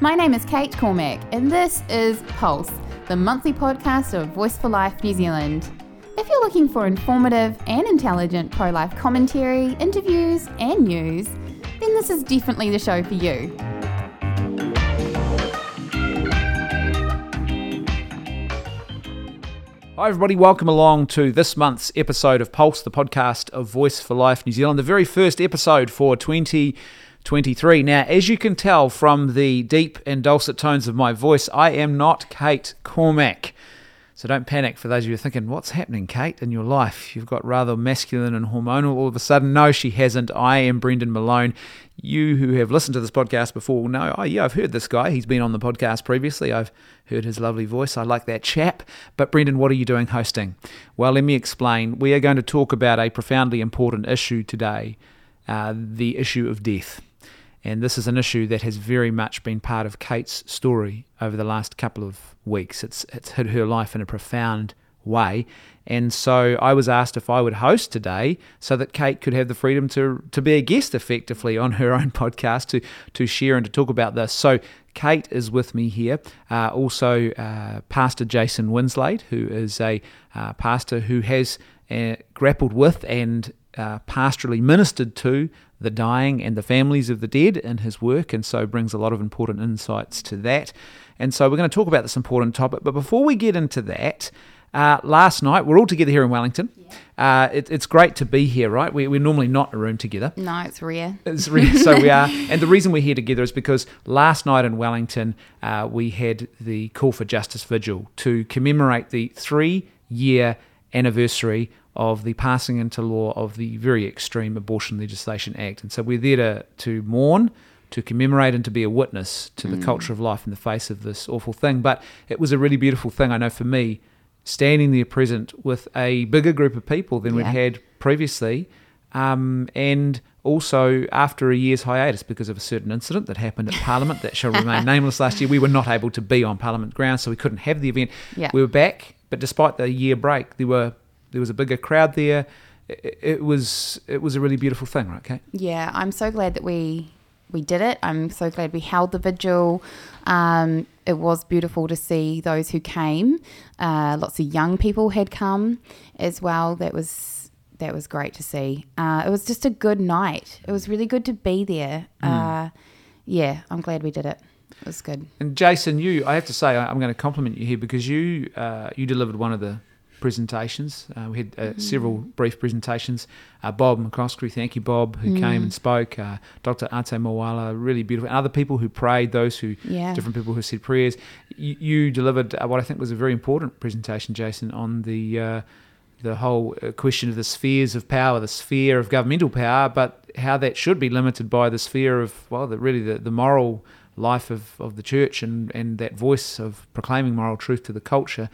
My name is Kate Cormack, and this is Pulse, the monthly podcast of Voice for Life New Zealand. If you're looking for informative and intelligent pro life commentary, interviews, and news, then this is definitely the show for you. Hi, everybody. Welcome along to this month's episode of Pulse, the podcast of Voice for Life New Zealand, the very first episode for 2023. Now, as you can tell from the deep and dulcet tones of my voice, I am not Kate Cormack. So don't panic for those of you thinking, what's happening, Kate, in your life? You've got rather masculine and hormonal all of a sudden. No, she hasn't. I am Brendan Malone. You who have listened to this podcast before will know, oh, yeah, I've heard this guy. He's been on the podcast previously. I've heard his lovely voice. I like that chap. But, Brendan, what are you doing hosting? Well, let me explain. We are going to talk about a profoundly important issue today uh, the issue of death. And this is an issue that has very much been part of Kate's story over the last couple of weeks. It's, it's hit her life in a profound way. And so I was asked if I would host today so that Kate could have the freedom to, to be a guest effectively on her own podcast to, to share and to talk about this. So Kate is with me here. Uh, also, uh, Pastor Jason Winslade, who is a uh, pastor who has uh, grappled with and uh, pastorally ministered to the dying and the families of the dead in his work, and so brings a lot of important insights to that. And so we're going to talk about this important topic. But before we get into that, uh, last night we're all together here in Wellington. Yeah. Uh, it, it's great to be here, right? We, are normally not in a room together. No, it's rare. It's rare, so we are. And the reason we're here together is because last night in Wellington uh, we had the Call for Justice Vigil to commemorate the three-year anniversary of the passing into law of the very extreme Abortion Legislation Act. And so we're there to, to mourn, to commemorate, and to be a witness to the mm. culture of life in the face of this awful thing. But it was a really beautiful thing, I know for me, standing there present with a bigger group of people than yeah. we'd had previously. Um, and also after a year's hiatus because of a certain incident that happened at Parliament that shall remain nameless last year, we were not able to be on Parliament grounds, so we couldn't have the event. Yeah. We were back, but despite the year break, there were there was a bigger crowd there. It, it was it was a really beautiful thing, right, Kate? Yeah, I'm so glad that we we did it. I'm so glad we held the vigil. Um, it was beautiful to see those who came. Uh, lots of young people had come as well. That was that was great to see. Uh, it was just a good night. It was really good to be there. Mm. Uh, yeah, I'm glad we did it. It was good. And Jason, you, I have to say, I'm going to compliment you here because you uh, you delivered one of the presentations. Uh, we had uh, mm. several brief presentations. Uh, Bob McCoskrie, thank you, Bob, who mm. came and spoke. Uh, Dr. Ate Mawala, really beautiful. And other people who prayed, those who, yeah. different people who said prayers. You, you delivered uh, what I think was a very important presentation, Jason, on the uh, the whole question of the spheres of power, the sphere of governmental power, but how that should be limited by the sphere of, well, the, really the, the moral life of, of the church and, and that voice of proclaiming moral truth to the culture.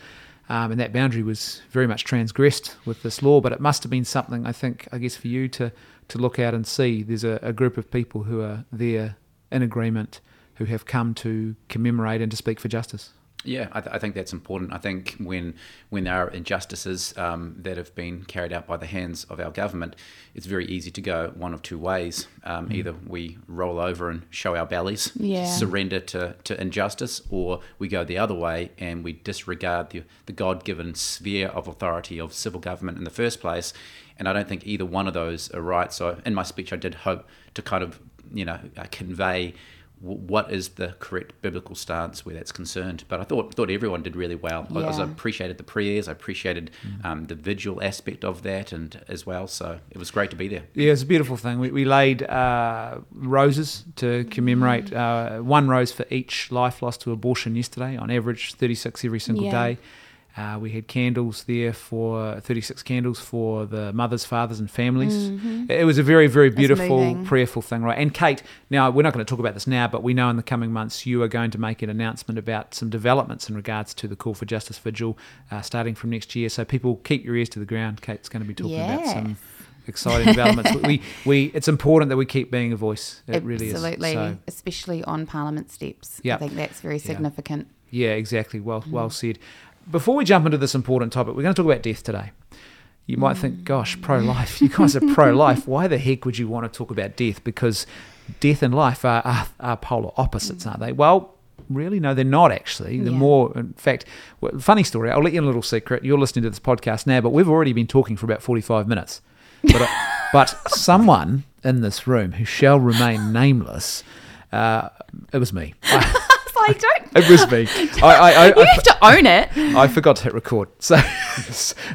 Um, and that boundary was very much transgressed with this law. But it must have been something, I think, I guess, for you to, to look out and see. There's a, a group of people who are there in agreement who have come to commemorate and to speak for justice. Yeah, I, th- I, think that's important. I think when when there are injustices um, that have been carried out by the hands of our government, it's very easy to go one of two ways. Um, mm. Either we roll over and show our bellies, yeah. surrender to, to injustice, or we go the other way and we disregard the, the God given sphere of authority of civil government in the first place. And I don't think either one of those are right. So in my speech, I did hope to kind of you know uh, convey what is the correct biblical stance where that's concerned. But I thought thought everyone did really well. Yeah. I, I, appreciated the prayers. I appreciated mm. um, the vigil aspect of that, and as well. So it was great to be there. Yeah, it's a beautiful thing. We, we laid uh, roses to commemorate uh, one rose for each life lost to abortion yesterday. On average, thirty six every single yeah. day. Uh, we had candles there for 36 candles for the mothers, fathers, and families. Mm-hmm. It was a very, very beautiful, prayerful thing, right? And Kate, now we're not going to talk about this now, but we know in the coming months you are going to make an announcement about some developments in regards to the Call for Justice Vigil uh, starting from next year. So people keep your ears to the ground. Kate's going to be talking yes. about some exciting developments. we, we, it's important that we keep being a voice. It Absolutely. really is. Absolutely, so. especially on Parliament steps. Yep. I think that's very significant. Yeah, yeah exactly. Well, mm. well said before we jump into this important topic, we're going to talk about death today. You might think, gosh, pro life. You guys are pro life. Why the heck would you want to talk about death? Because death and life are, are, are polar opposites, aren't they? Well, really, no, they're not actually. The Yeah. more, in fact, well, funny story. I'll let you in a little secret. You're listening to this podcast now, but we've already been talking for about 45 minutes. But, uh, but someone in this room who shall remain nameless, uh, it was me. I, like, don't. it was me. I, I, I, You have to own it. I forgot to hit record. So,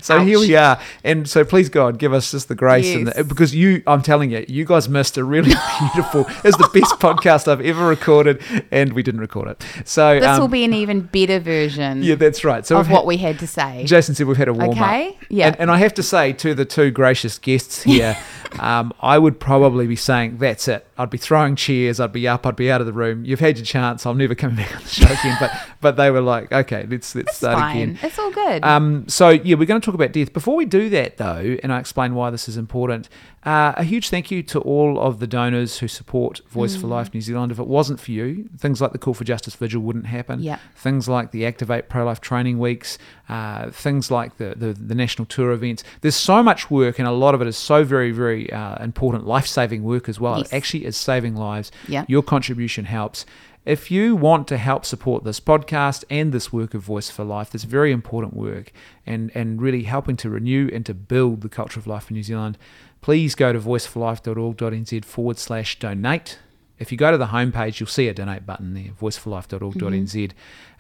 so here we are. And so, please God, give us just the grace and the, because you, I'm telling you, you guys missed a really beautiful. It's the best podcast I've ever recorded, and we didn't record it. So This um, will be an even better version yeah, that's right. So of what had- we had to say. Jason said we've had a warm Okay, up. yeah. And, and I have to say to the two gracious guests here, um, I would probably be saying, that's it. I'd be throwing chairs, I'd be up, I'd be out of the room. You've had your chance. I'm never coming back on the show again. But but they were like, okay, let's let's it's start fine. again. It's all good. Um, so yeah, we're going to talk about death. Before we do that, though, and I explain why this is important, uh, a huge thank you to all of the donors who support Voice for Mm. Life New Zealand. If it wasn't for you, things like the Call for Justice Vigil wouldn't happen. Yep. Things like the Activate Pro Life Training Weeks, uh, things like the, the the national tour events. There's so much work, and a lot of it is so very very uh, important life saving work as well. Yes. It actually is saving lives. Yeah. Your contribution helps. If you want to help support this podcast and this work of Voice for Life, this very important work, and, and really helping to renew and to build the culture of life in New Zealand, please go to voiceforlife.org.nz forward slash donate. If you go to the homepage, you'll see a donate button there, voiceforlife.org.nz.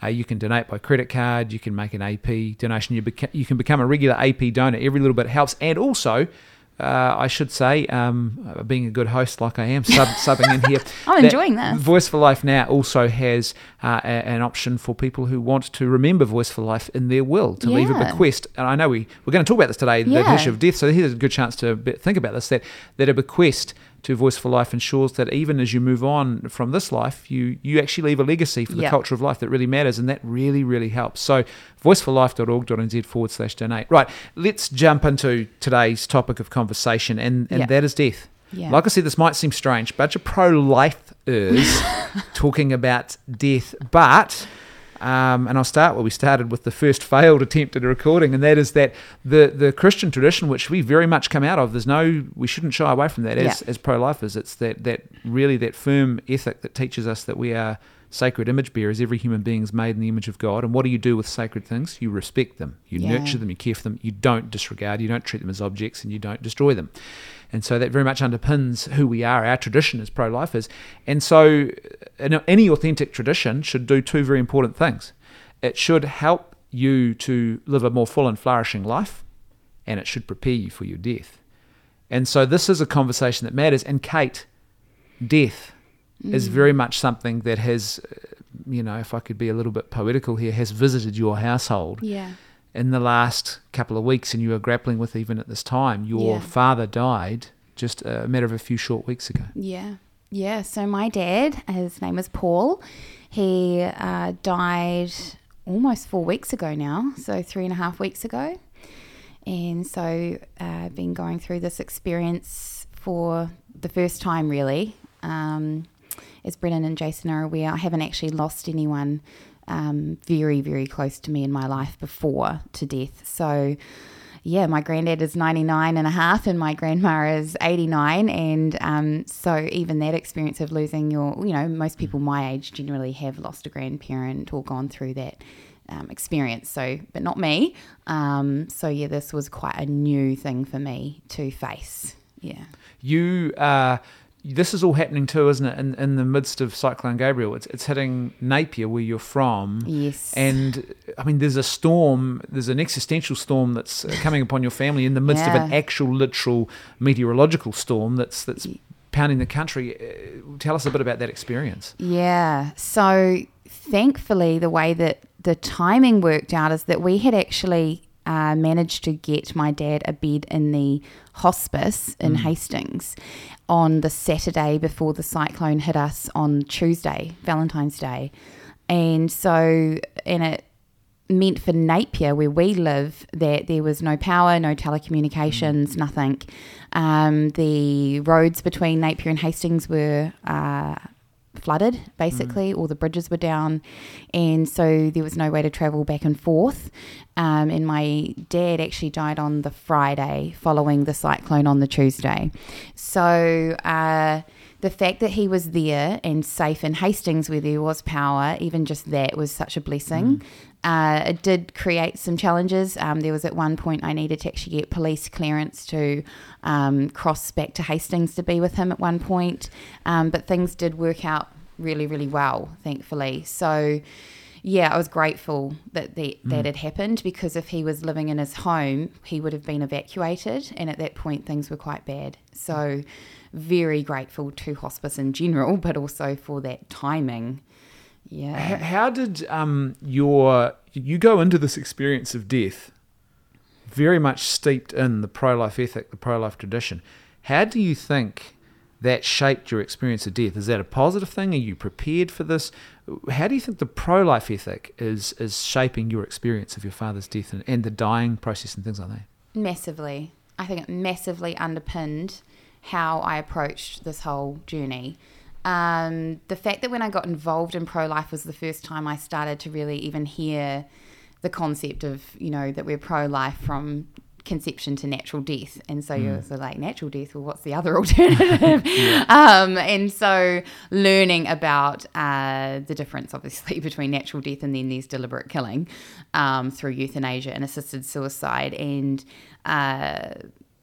Uh, you can donate by credit card, you can make an AP donation, you, beca- you can become a regular AP donor. Every little bit helps. And also, uh, I should say, um, uh, being a good host like I am, sub, subbing in here. I'm enjoying that. Voice for Life now also has uh, a, an option for people who want to remember Voice for Life in their will, to leave a bequest. And I know we, we're going to talk about this today, the issue of death. So here's a good chance to think about this that, that a bequest to Voice for Life ensures that even as you move on from this life, you, you actually leave a legacy for the Yep. culture of life that really matters. And that really, really helps. So voiceforlife.org.nz forward slash donate. Right, let's jump into today's topic of conversation, and, and Yeah. that is death. Yeah. Like I said, this might seem strange. Bunch of pro-lifers talking about death, but um, and I'll start where we started with the first failed attempt at a recording, and that is that the the Christian tradition, which we very much come out of, there's no we shouldn't shy away from that as Yeah. as pro-lifers. It's that that really that firm ethic that teaches us that we are sacred image bearers. Every human being is made in the image of God, and what do you do with sacred things? You respect them, you Yeah. nurture them, you care for them, you don't disregard, you don't treat them as objects, and you don't destroy them. And so that very much underpins who we are, our tradition as pro lifers. And so uh, any authentic tradition should do two very important things it should help you to live a more full and flourishing life, and it should prepare you for your death. And so this is a conversation that matters. And Kate, death is very much something that has, uh, you know, if I could be a little bit poetical here, has visited your household yeah. in the last couple of weeks, and you are grappling with even at this time. Your Yeah. father died just a matter of a few short weeks ago. Yeah. Yeah. So my dad, his name is Paul, he uh, died almost four weeks ago now. So three and a half weeks ago. And so uh, I've been going through this experience for the first time, really. Um, as Brendan and Jason are aware, I haven't actually lost anyone um, very, very close to me in my life before to death. So yeah, my granddad is 99 and a half and my grandma is 89. And um, so even that experience of losing your, you know, most people my age generally have lost a grandparent or gone through that um, experience. So, but not me. Um, so yeah, this was quite a new thing for me to face. Yeah. You, uh, this is all happening too, isn't it? In, in the midst of Cyclone Gabrielle, it's it's hitting Napier, where you're from. Yes. And I mean, there's a storm, there's an existential storm that's uh, coming upon your family in the midst of an actual, literal meteorological storm that's that's pounding the country. Uh, Tell us a bit about that experience. Yeah. So thankfully, the way that the timing worked out is that we had actually uh, managed to get my dad a bed in the hospice in Hastings on the Saturday before the cyclone hit us on Tuesday, Valentine's Day. And so, and it meant for Napier, where we live, that there was no power, no telecommunications, nothing. Um, the roads between Napier and Hastings were uh, flooded, basically. All the bridges were down, and so there was no way to travel back and forth. Um, and my dad actually died on the Friday following the cyclone on the Tuesday. So. Uh, the fact that he was there and safe in Hastings where there was power, even just that was such a blessing. Uh, it did create some challenges. Um, there was at one point I needed to actually get police clearance to um, cross back to Hastings to be with him at one point. Um, but things did work out really, really well, thankfully. So, yeah, I was grateful that the, that had happened because if he was living in his home, he would have been evacuated, and at that point, things were quite bad. So, very grateful to hospice in general, but also for that timing. H- Yeah. How did um, your you go into this experience of death very much steeped in the pro-life ethic, the pro-life tradition? How do you think that shaped your experience of death? Is that a positive thing? Are you prepared for this? How do you think the pro-life ethic is is shaping your experience of your father's death and, and the dying process and things like that? Massively. I think it massively underpinned how I approached this whole journey. Um, the fact that when I got involved in pro life was the first time I started to really even hear the concept of, you know, that we're pro life from conception to natural death. And so you're sort of like, natural death, well, what's the other alternative? um, and so learning about uh, the difference, obviously, between natural death and then there's deliberate killing um, through euthanasia and assisted suicide. And uh,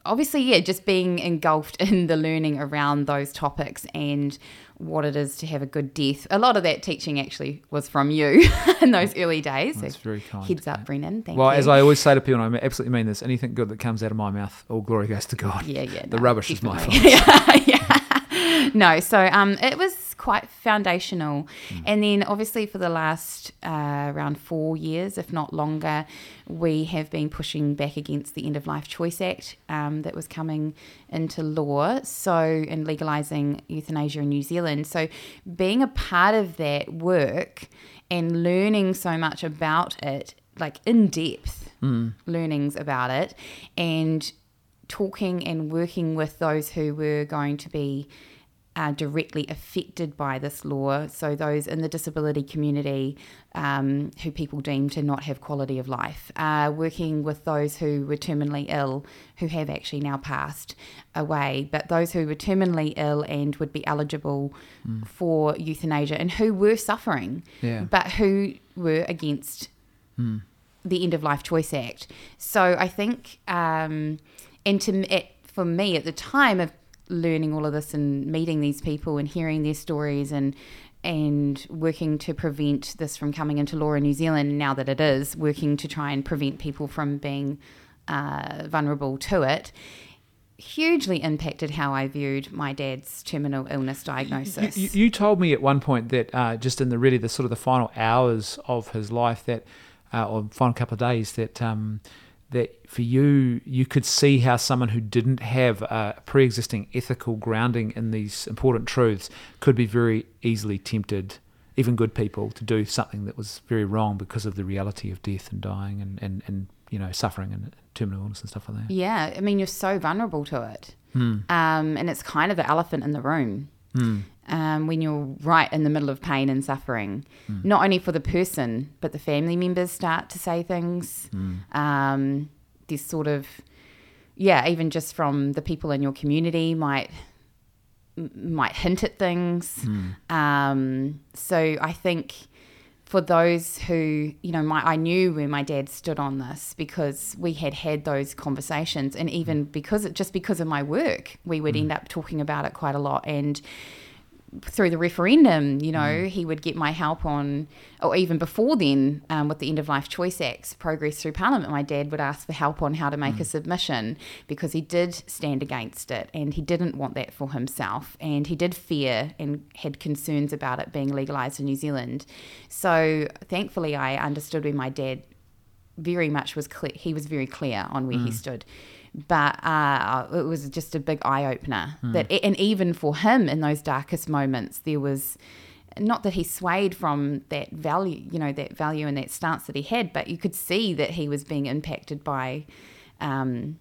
obviously, yeah, just being engulfed in the learning around those topics and what it is to have a good death. A lot of that teaching actually was from you in those early days. That's So very kind. Heads up, Brendan. Thank well, you. as I always say to people, and I absolutely mean this: anything good that comes out of my mouth, all glory goes to God. Yeah, yeah. The no, rubbish is my fault. yeah, yeah. No, so um, it was quite foundational, and then obviously for the last uh, around four years, if not longer, we have been pushing back against the End of Life Choice Act um, that was coming into law. So and legalising euthanasia in New Zealand. So being a part of that work and learning so much about it, like in depth learnings about it, and talking and working with those who were going to be uh, directly affected by this law. So, those in the disability community um, who people deem to not have quality of life, uh, working with those who were terminally ill, who have actually now passed away, but those who were terminally ill and would be eligible for euthanasia and who were suffering, Yeah. but who were against the End of Life Choice Act. So I think, um, and to it, for me at the time of learning all of this and meeting these people and hearing their stories and and working to prevent this from coming into law in New Zealand now that it is working to try and prevent people from being uh, vulnerable to it hugely impacted how I viewed my dad's terminal illness diagnosis. You, you, you told me at one point that uh, just in the really the sort of the final hours of his life that, uh, or final couple of days that um, that for you you could see how someone who didn't have a pre-existing ethical grounding in these important truths could be very easily tempted, even good people, to do something that was very wrong because of the reality of death and dying and and, and you know suffering and terminal illness and stuff like that. Yeah, I mean, you're so vulnerable to it. Hmm. Um, and it's kind of the elephant in the room um, when you're right in the middle of pain and suffering, Hmm. not only for the person, but the family members start to say things. Hmm. Um, this sort of, yeah, even just from the people in your community might might hint at things. Um, so I think for those who, you know, my I knew where my dad stood on this because we had had those conversations, and even because it, just because of my work, we would end up talking about it quite a lot and through the referendum, you know, mm. he would get my help on, or even before then, um, with the End of Life Choice Act's progress through Parliament, my dad would ask for help on how to make mm. a submission because he did stand against it and he didn't want that for himself. And he did fear and had concerns about it being legalised in New Zealand. So thankfully, I understood where my dad very much was clear. He was very clear on where he mm. stood. But uh, it was just a big eye opener that, and even for him in those darkest moments, there was not that he swayed from that value, you know, that value and that stance that he had, but you could see that he was being impacted by, um,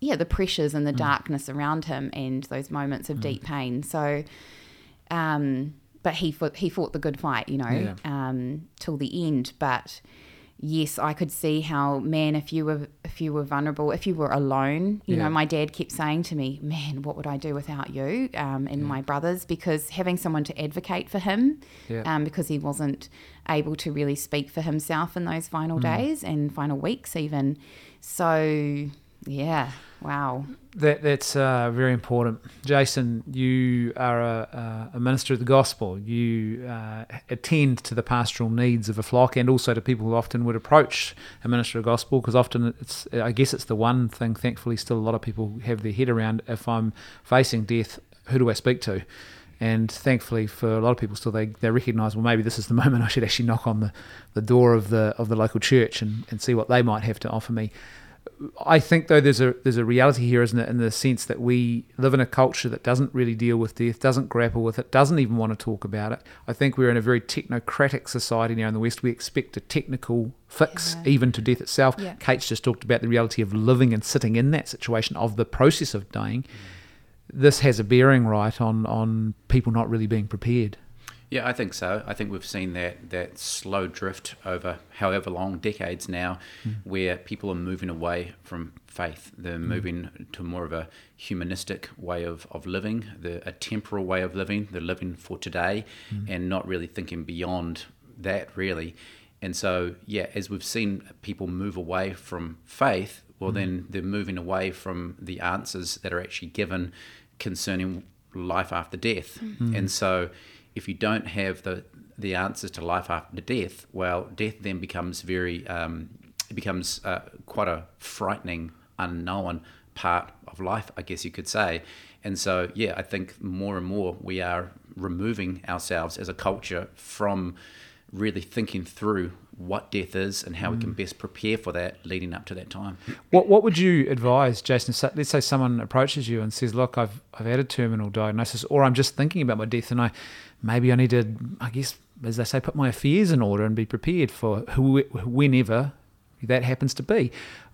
yeah, the pressures and the darkness around him and those moments of deep pain. So, um, but he fought, he fought the good fight, you know, Yeah. um, till the end. But yes, I could see how, man, if you were if you were vulnerable, if you were alone, you Yeah. know, my dad kept saying to me, man, what would I do without you um, and my brothers? Because having someone to advocate for him, Yeah. um, because he wasn't able to really speak for himself in those final Mm. days and final weeks, even. So, yeah, wow. That that's uh, very important, Jason. You are a, a minister of the gospel. You uh, attend to the pastoral needs of a flock, and also to people who often would approach a minister of gospel, because often it's, I guess, it's the one thing. Thankfully, still a lot of people have their head around. If I'm facing death, who do I speak to? And thankfully, for a lot of people, still they, they recognise well maybe this is the moment I should actually knock on the, the door of the of the local church and, and see what they might have to offer me. I think though there's a there's a reality here, isn't it, in the sense that we live in a culture that doesn't really deal with death, doesn't grapple with it, doesn't even want to talk about it. I think we're in a very technocratic society now in the West. We expect a technical fix Yeah. even to death itself. Yeah. Kate's just talked about the reality of living and sitting in that situation of the process of dying. Mm. This has a bearing, right, on on people not really being prepared. Yeah, I think so. I think we've seen that that slow drift over however long, decades now, hmm. where people are moving away from faith. They're hmm. moving to more of a humanistic way of, of living, the, a temporal way of living. They're living for today hmm. and not really thinking beyond that, really. And so, yeah, as we've seen people move away from faith, well, then they're moving away from the answers that are actually given concerning life after death. And so, if you don't have the the answers to life after death, well, death then becomes very um, it becomes uh, quite a frightening, unknown part of life, I guess you could say. And so, yeah, I think more and more we are removing ourselves as a culture from really thinking through what death is and how we can best prepare for that leading up to that time. What what would you advise, Jason? So- Let's say someone approaches you and says, "Look, I've I've had a terminal diagnosis, or I'm just thinking about my death, and I maybe I need to, I guess, as they say, put my affairs in order and be prepared for whenever that happens to be."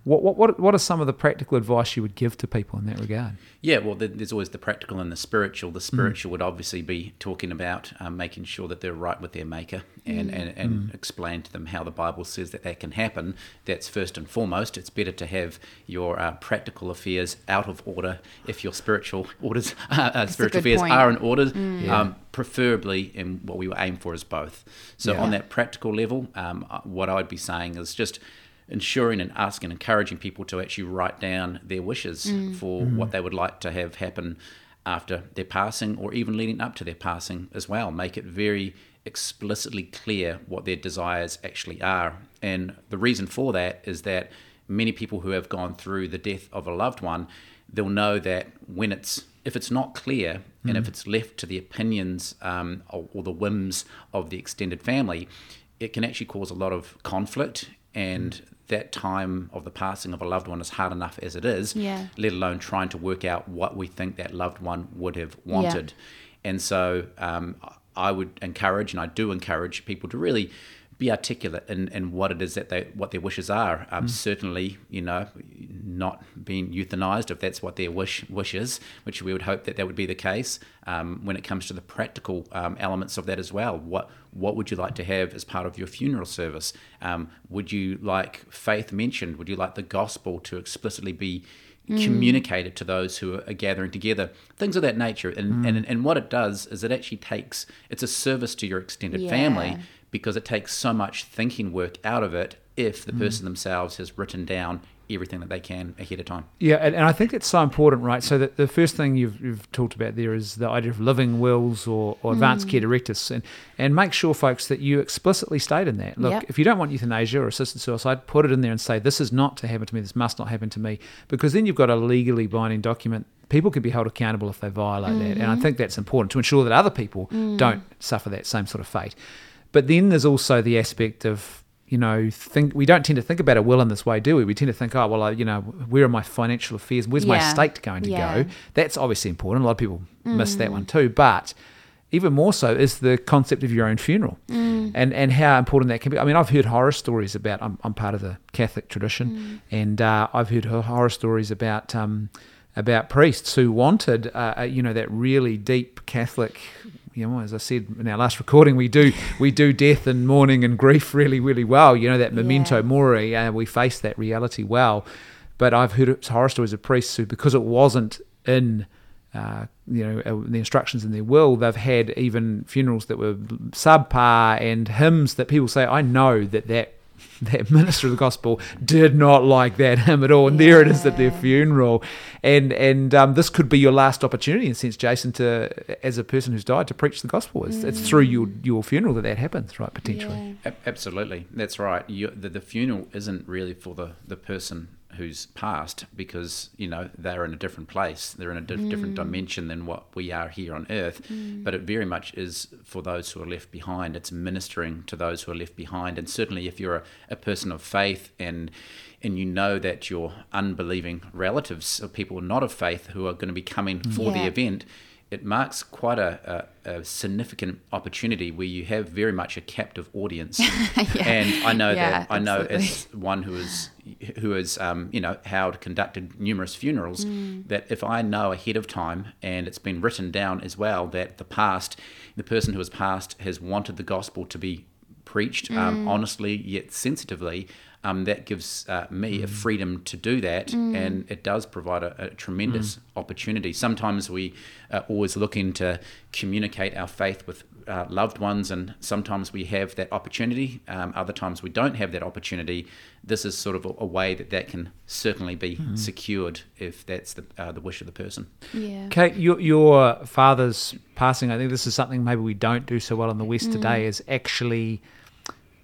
What what what what are some of the practical advice you would give to people in that regard? Yeah, well, there's always the practical and the spiritual. The spiritual would obviously be talking about um, making sure that they're right with their Maker and, and, and explain to them how the Bible says that that can happen. That's first and foremost. It's better to have your uh, practical affairs out of order if your spiritual orders, uh, uh, spiritual affairs point. are in order. Um, preferably, and what we aim for is both. So Yeah. on that practical level, um, uh, what I'd be saying is just ensuring and asking, encouraging people to actually write down their wishes mm. for mm. what they would like to have happen after their passing or even leading up to their passing as well. Make it very explicitly clear what their desires actually are. And the reason for that is that many people who have gone through the death of a loved one, they'll know that when it's if it's not clear and if mm. it's left to the opinions um, or, or the whims of the extended family, it can actually cause a lot of conflict and that time of the passing of a loved one is hard enough as it is Yeah. let alone trying to work out what we think that loved one would have wanted Yeah. and so um, i would encourage and i do encourage people to really be articulate in, in what it is that they what their wishes are. Um, certainly you know not being euthanized if that's what their wish wish is which we would hope that that would be the case um, when it comes to the practical um, elements of that as well. What what would you like to have as part of your funeral service? Um, would you like faith mentioned? Would you like the gospel to explicitly be communicated to those who are gathering together? Things of that nature. And, and and what it does is it actually takes it's a service to your extended Yeah. family because it takes so much thinking work out of it if the mm. person themselves has written down everything that they can ahead of time. Yeah, and, and I think it's so important, right? So that the first thing you've, you've talked about there is the idea of living wills or, or advanced mm. care directives, and and make sure, folks, that you explicitly state in that. Look, Yep. if you don't want euthanasia or assisted suicide, put it in there and say this is not to happen to me. This must not happen to me, because then you've got a legally binding document. People can be held accountable if they violate that, and I mm. think that's important to ensure that other people don't suffer that same sort of fate. But then there's also the aspect of you know, think we don't tend to think about a will in this way, do we? We tend to think, oh, well, I, you know, where are my financial affairs? Where's my Yeah. estate going to Yeah. go? That's obviously important. A lot of people miss that one too. But even more so is the concept of your own funeral and, and how important that can be. I mean, I've heard horror stories about, I'm, I'm part of the Catholic tradition, and uh, I've heard horror stories about. Um, about priests who wanted, uh, uh, you know, that really deep Catholic, you know, as I said in our last recording, we do we do death and mourning and grief really, really well. You know that memento Yeah. mori, and we face that reality well. But I've heard horror stories of priests who, because it wasn't in uh, you know uh, the instructions in their will, they've had even funerals that were subpar and hymns that people say, I know that that that minister of the gospel did not like that hymn at all, and there it is at their funeral, and and um, this could be your last opportunity in a sense, Jason, to as a person who's died to preach the gospel. It's, it's through your your funeral that that happens, right? Potentially. Yeah. Ab- Absolutely, that's right. You, the, the funeral isn't really for the, the person who's passed because you know they're in a different place, they're in a dif- different mm. dimension than what we are here on earth. Mm. But it very much is for those who are left behind. It's ministering to those who are left behind, and certainly if you're a, a person of faith and and you know that your unbelieving relatives or people not of faith who are going to be coming for the event it marks quite a, a, a significant opportunity where you have very much a captive audience. And I know Yeah, that I know as one who is who has um, you know held conducted numerous funerals Mm. that if I know ahead of time and it's been written down as well that the past the person who has passed has wanted the gospel to be preached Mm. um, honestly yet sensitively. Um, that gives uh, me a freedom to do that, Mm. and it does provide a, a tremendous opportunity. Sometimes we are always looking to communicate our faith with uh, loved ones, and sometimes we have that opportunity. Um, other times we don't have that opportunity. This is sort of a, a way that that can certainly be secured if that's the uh, the wish of the person. Yeah. Kate, your, your father's passing, I think this is something maybe we don't do so well in the West today, is actually,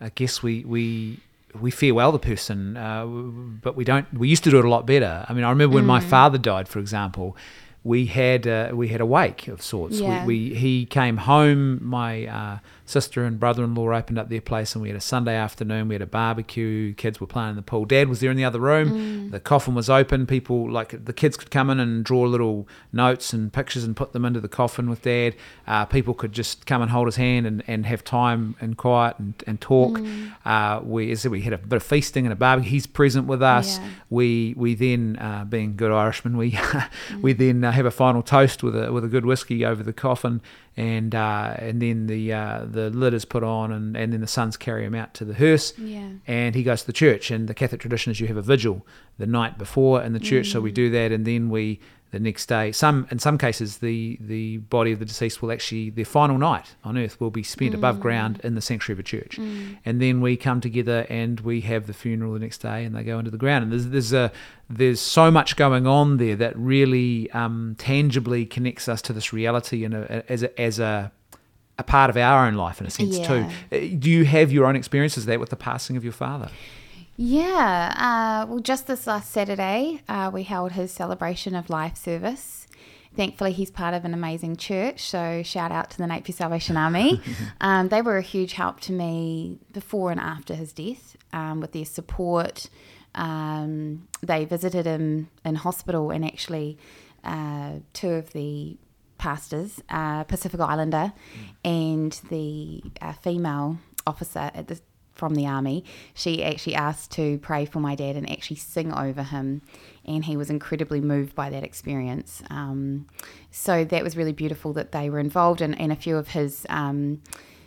I guess we, we, we farewell the person, uh, but we don't, we used to do it a lot better. I mean, I remember when my father died, for example, we had uh, we had a wake of sorts. Yeah. We, we he came home. My uh, sister and brother-in-law opened up their place, and we had a Sunday afternoon. We had a barbecue. Kids were playing in the pool. Dad was there in the other room. The coffin was open. People like the kids could come in and draw little notes and pictures and put them into the coffin with Dad. Uh, people could just come and hold his hand and, and have time and quiet and, and talk. Uh, we as I said, we had a bit of feasting and a barbecue. He's present with us. Yeah. We we then, uh, being good Irishmen, we we then uh, have a final toast with a with a good whiskey over the coffin, and uh, and then the uh, the lid is put on, and, and then the sons carry him out to the hearse, Yeah. and he goes to the church. And the Catholic tradition is you have a vigil the night before in the church, so we do that, and then we the next day. Some in some cases, the the body of the deceased will actually their final night on earth will be spent above ground in the sanctuary of a church, and then we come together and we have the funeral the next day, and they go into the ground. And there's there's a there's so much going on there that really um, tangibly connects us to this reality and as a, as a a part of our own life in a sense too. Yeah. Uh, Do you have your own experiences there with the passing of your father? Yeah. Uh, well, just this last Saturday, uh, we held his celebration of life service. Thankfully, he's part of an amazing church. So, shout out to the Napier Salvation Army. um, they were a huge help to me before and after his death um, with their support. Um, they visited him in hospital, and actually, uh, two of the pastors, uh, Pacific Islander, and the uh, female officer at the from the army, she actually asked to pray for my dad and actually sing over him, and he was incredibly moved by that experience. Um, so that was really beautiful that they were involved, and, and a few of his um,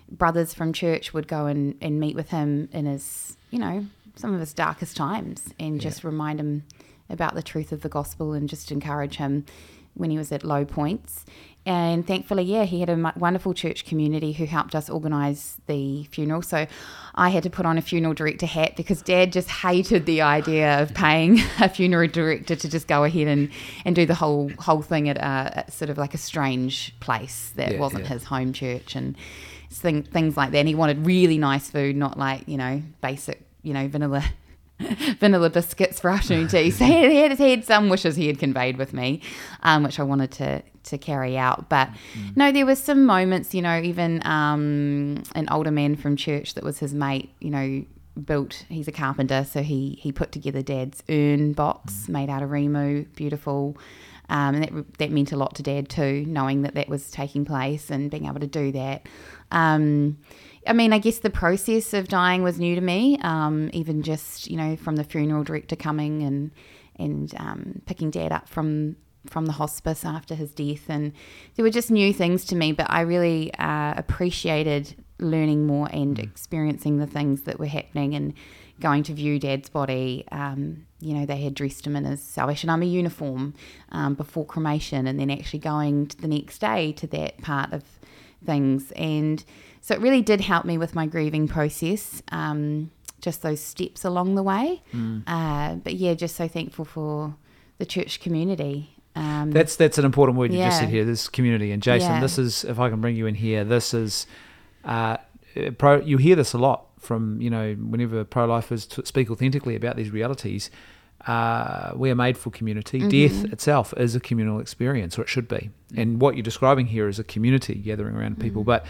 brothers from church would go and, and meet with him in his, you know, some of his darkest times, and just remind him about the truth of the gospel and just encourage him when he was at low points. And thankfully, yeah, he had a wonderful church community who helped us organise the funeral. So I had to put on a funeral director hat because Dad just hated the idea of paying a funeral director to just go ahead and, and do the whole whole thing at, a, at sort of like a strange place that Yeah, wasn't yeah. his home church and thing, things like that. And he wanted really nice food, not like you know basic you know vanilla vanilla biscuits for afternoon tea. So he had, he had, some wishes he had conveyed with me, um, which I wanted to to carry out. But no, there were some moments, you know, even um, an older man from church that was his mate, you know, built. He's a carpenter, so he he put together Dad's urn box made out of rimu, beautiful. Um, and that, that meant a lot to Dad too, knowing that that was taking place and being able to do that. Um, I mean, I guess the process of dying was new to me. Um, even just you know from the funeral director coming and and um, picking Dad up from from the hospice after his death, and there were just new things to me. But I really uh, appreciated learning more and experiencing the things that were happening and going to view Dad's body. Um, you know, they had dressed him in his Salvation Army uniform um, before cremation, and then actually going to the next day to that part of things. And so it really did help me with my grieving process. Um, just those steps along the way. Uh, but yeah, just so thankful for the church community. Um, That's that's an important word you just said here. This community and Jason. Yeah. This is if I can bring you in here. This is uh, pro. You hear this a lot from you know whenever pro-lifers t- speak authentically about these realities. Uh, we are made for community. Mm-hmm. Death itself is a communal experience, or it should be. And what you're describing here is a community gathering around people. Mm. But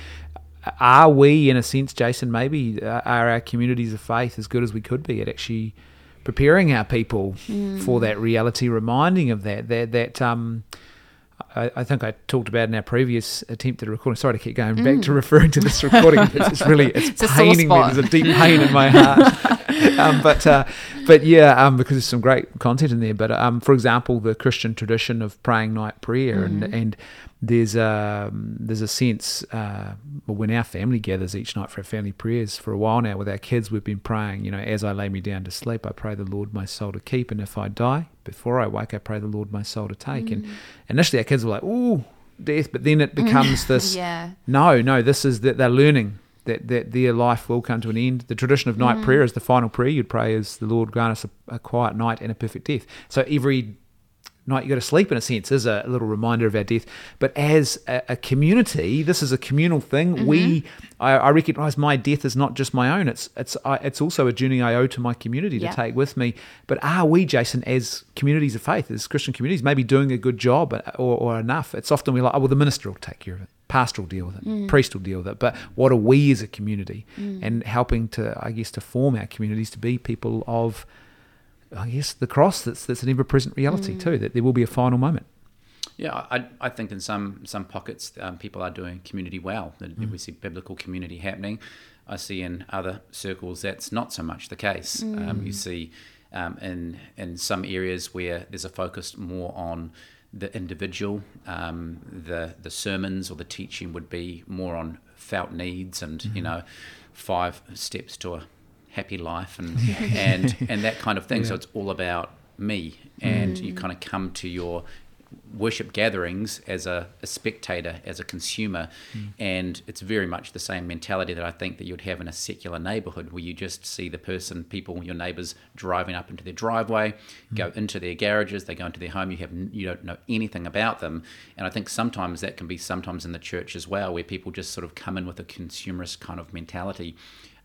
are we, in a sense, Jason? Maybe uh, are our communities of faith as good as we could be at actually preparing our people Mm. for that reality, reminding of that that that um, I, I think I talked about in our previous attempt at recording. Sorry to keep going back to referring to this recording. it's, it's really it's, Mm. It's paining me. There's a deep pain in my heart. um, but uh, but yeah, um, because there's some great content in there. But um, for example, the Christian tradition of praying night prayer, and and there's a there's a sense uh, when our family gathers each night for our family prayers. For a while now, with our kids, we've been praying. You know, as I lay me down to sleep, I pray the Lord my soul to keep, and if I die before I wake, I pray the Lord my soul to take. And initially, our kids were like, "Ooh, death," but then it becomes this. yeah. No, no, this is that they're learning that, that their life will come to an end. The tradition of night mm-hmm. prayer is the final prayer you'd pray is the Lord grant us a, a quiet night and a perfect death. So every night you go to sleep in a sense is a little reminder of our death. But as a, a community, this is a communal thing. Mm-hmm. We, I, I recognise my death is not just my own. It's it's I, it's also a journey I owe to my community to take with me. But are we, Jason, as communities of faith, as Christian communities, maybe doing a good job uh, or, or enough? It's often we're like, oh well, the minister will take care of it, pastor will deal with it, priest will deal with it. But what are we as a community, and helping to, I guess, to form our communities to be people of I guess the cross that's that's an ever present reality too. That there will be a final moment. Yeah, I, I think in some some pockets um, people are doing community well. Mm. We see biblical community happening. I see in other circles that's not so much the case. Um, you see um, in in some areas where there's a focus more on the individual. Um, the the sermons or the teaching would be more on felt needs and you know five steps to a happy life and and and that kind of thing. So it's all about me, and you kind of come to your worship gatherings as a, a spectator, as a consumer, and it's very much the same mentality that I think that you'd have in a secular neighborhood where you just see the person, people, your neighbors driving up into their driveway, go mm. into their garages, they go into their home. You have you don't know anything about them, and I think sometimes that can be sometimes in the church as well, where people just sort of come in with a consumerist kind of mentality.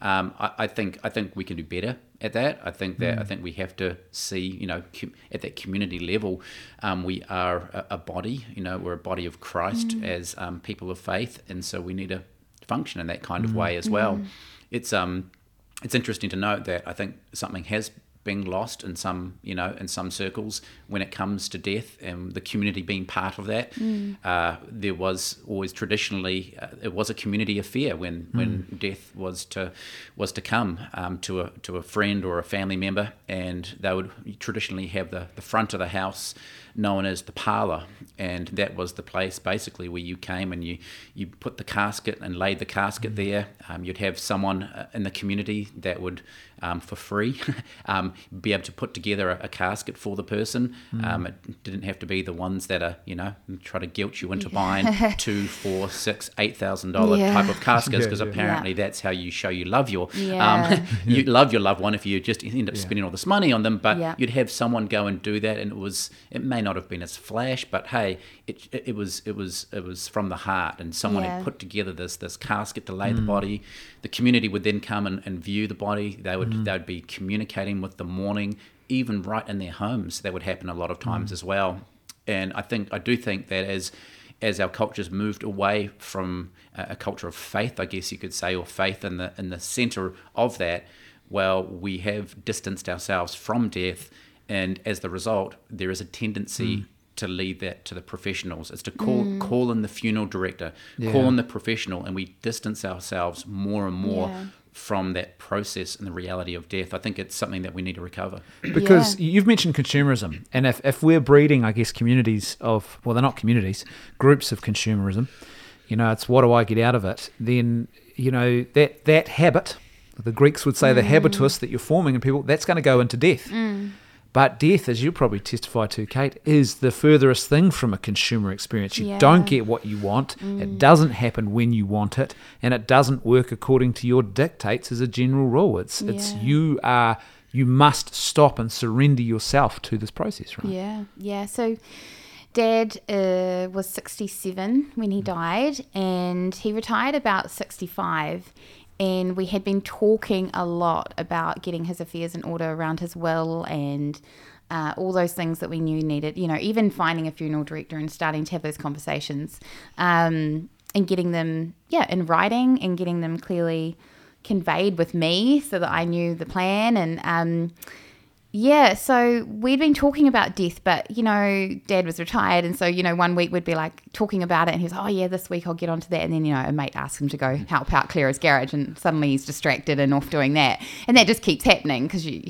Um, I, I think I think we can do better at that. I think that I think we have to see, you know, com- at that community level, um, we are a, a body. You know, we're a body of Christ as um, people of faith, and so we need to function in that kind of way as well. It's um, it's interesting to note that I think something has been lost in some, you know, in some circles when it comes to death and the community being part of that. Uh, there was always traditionally uh, it was a community affair when when death was to was to come um, to a to a friend or a family member, and they would traditionally have the the front of the house known as the parlor, and that was the place basically where you came and you you put the casket and laid the casket there. Um, you'd have someone uh, in the community that would, um, for free, um, be able to put together a, a casket for the person. Um, it didn't have to be the ones that are you know try to guilt you into buying two, four, six, eight thousand dollar Yeah. type of caskets because yeah. apparently that's how you show you love your um, you love your loved one if you just end up spending all this money on them. But you'd have someone go and do that, and it was it may not have been as flash, but hey, it, it, it was it was it was from the heart, and someone Yeah. had put together this this casket to lay the mm. body. The community would then come and, and view the body. They would mm. they would be communicating with the mourning, even right in their homes. That would happen a lot of mm. times as well. And I think I do think that as as our culture's moved away from a a culture of faith, I guess you could say, or faith in the in the center of that, well, we have distanced ourselves from death, and as the result, there is a tendency hmm. to leave that to the professionals. It's to call hmm. call in the funeral director, call Yeah. in the professional, and we distance ourselves more and more Yeah. from that process and the reality of death. I think it's something that we need to recover. Because you've mentioned consumerism, and if, if we're breeding, I guess, communities of, well, they're not communities, groups of consumerism, you know, it's what do I get out of it, then, you know, that, that habit, the Greeks would say the hmm. habitus that you're forming in people, that's going to go into death. But death, as you probably testify to, Kate, is the furthest thing from a consumer experience. You Yeah. don't get what you want. It doesn't happen when you want it, and it doesn't work according to your dictates as a general rule. It's it's you are you must stop and surrender yourself to this process, right? Yeah, yeah. So, Dad uh, was 67 when he died, and he retired about 65. And we had been talking a lot about getting his affairs in order around his will and uh, all those things that we knew needed, you know, even finding a funeral director and starting to have those conversations um, and getting them, yeah, in writing and getting them clearly conveyed with me so that I knew the plan. And, um, yeah, so we'd been talking about death, but you know, dad was retired, and so you know, one week we'd be like talking about it, and he was, oh yeah, this week I'll get onto that, and then you know, a mate asks him to go help out clear his garage, and suddenly he's distracted and off doing that, and that just keeps happening because you.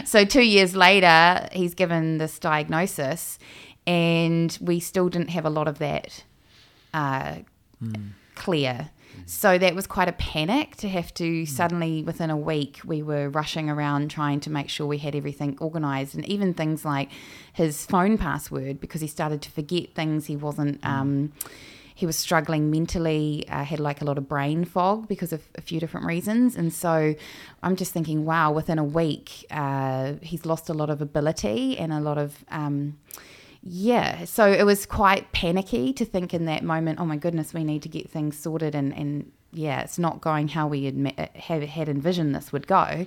so two years later, he's given this diagnosis, and we still didn't have a lot of that uh, clear. So that was quite a panic to have to suddenly, within a week, we were rushing around trying to make sure we had everything organized and even things like his phone password because he started to forget things he wasn't. Um, he was struggling mentally, uh, had like a lot of brain fog because of a few different reasons. And so I'm just thinking, wow, within a week, uh, he's lost a lot of ability and a lot of. Um, yeah, so it was quite panicky to think in that moment, oh my goodness, we need to get things sorted and, and yeah, it's not going how we had, uh, had, had envisioned this would go.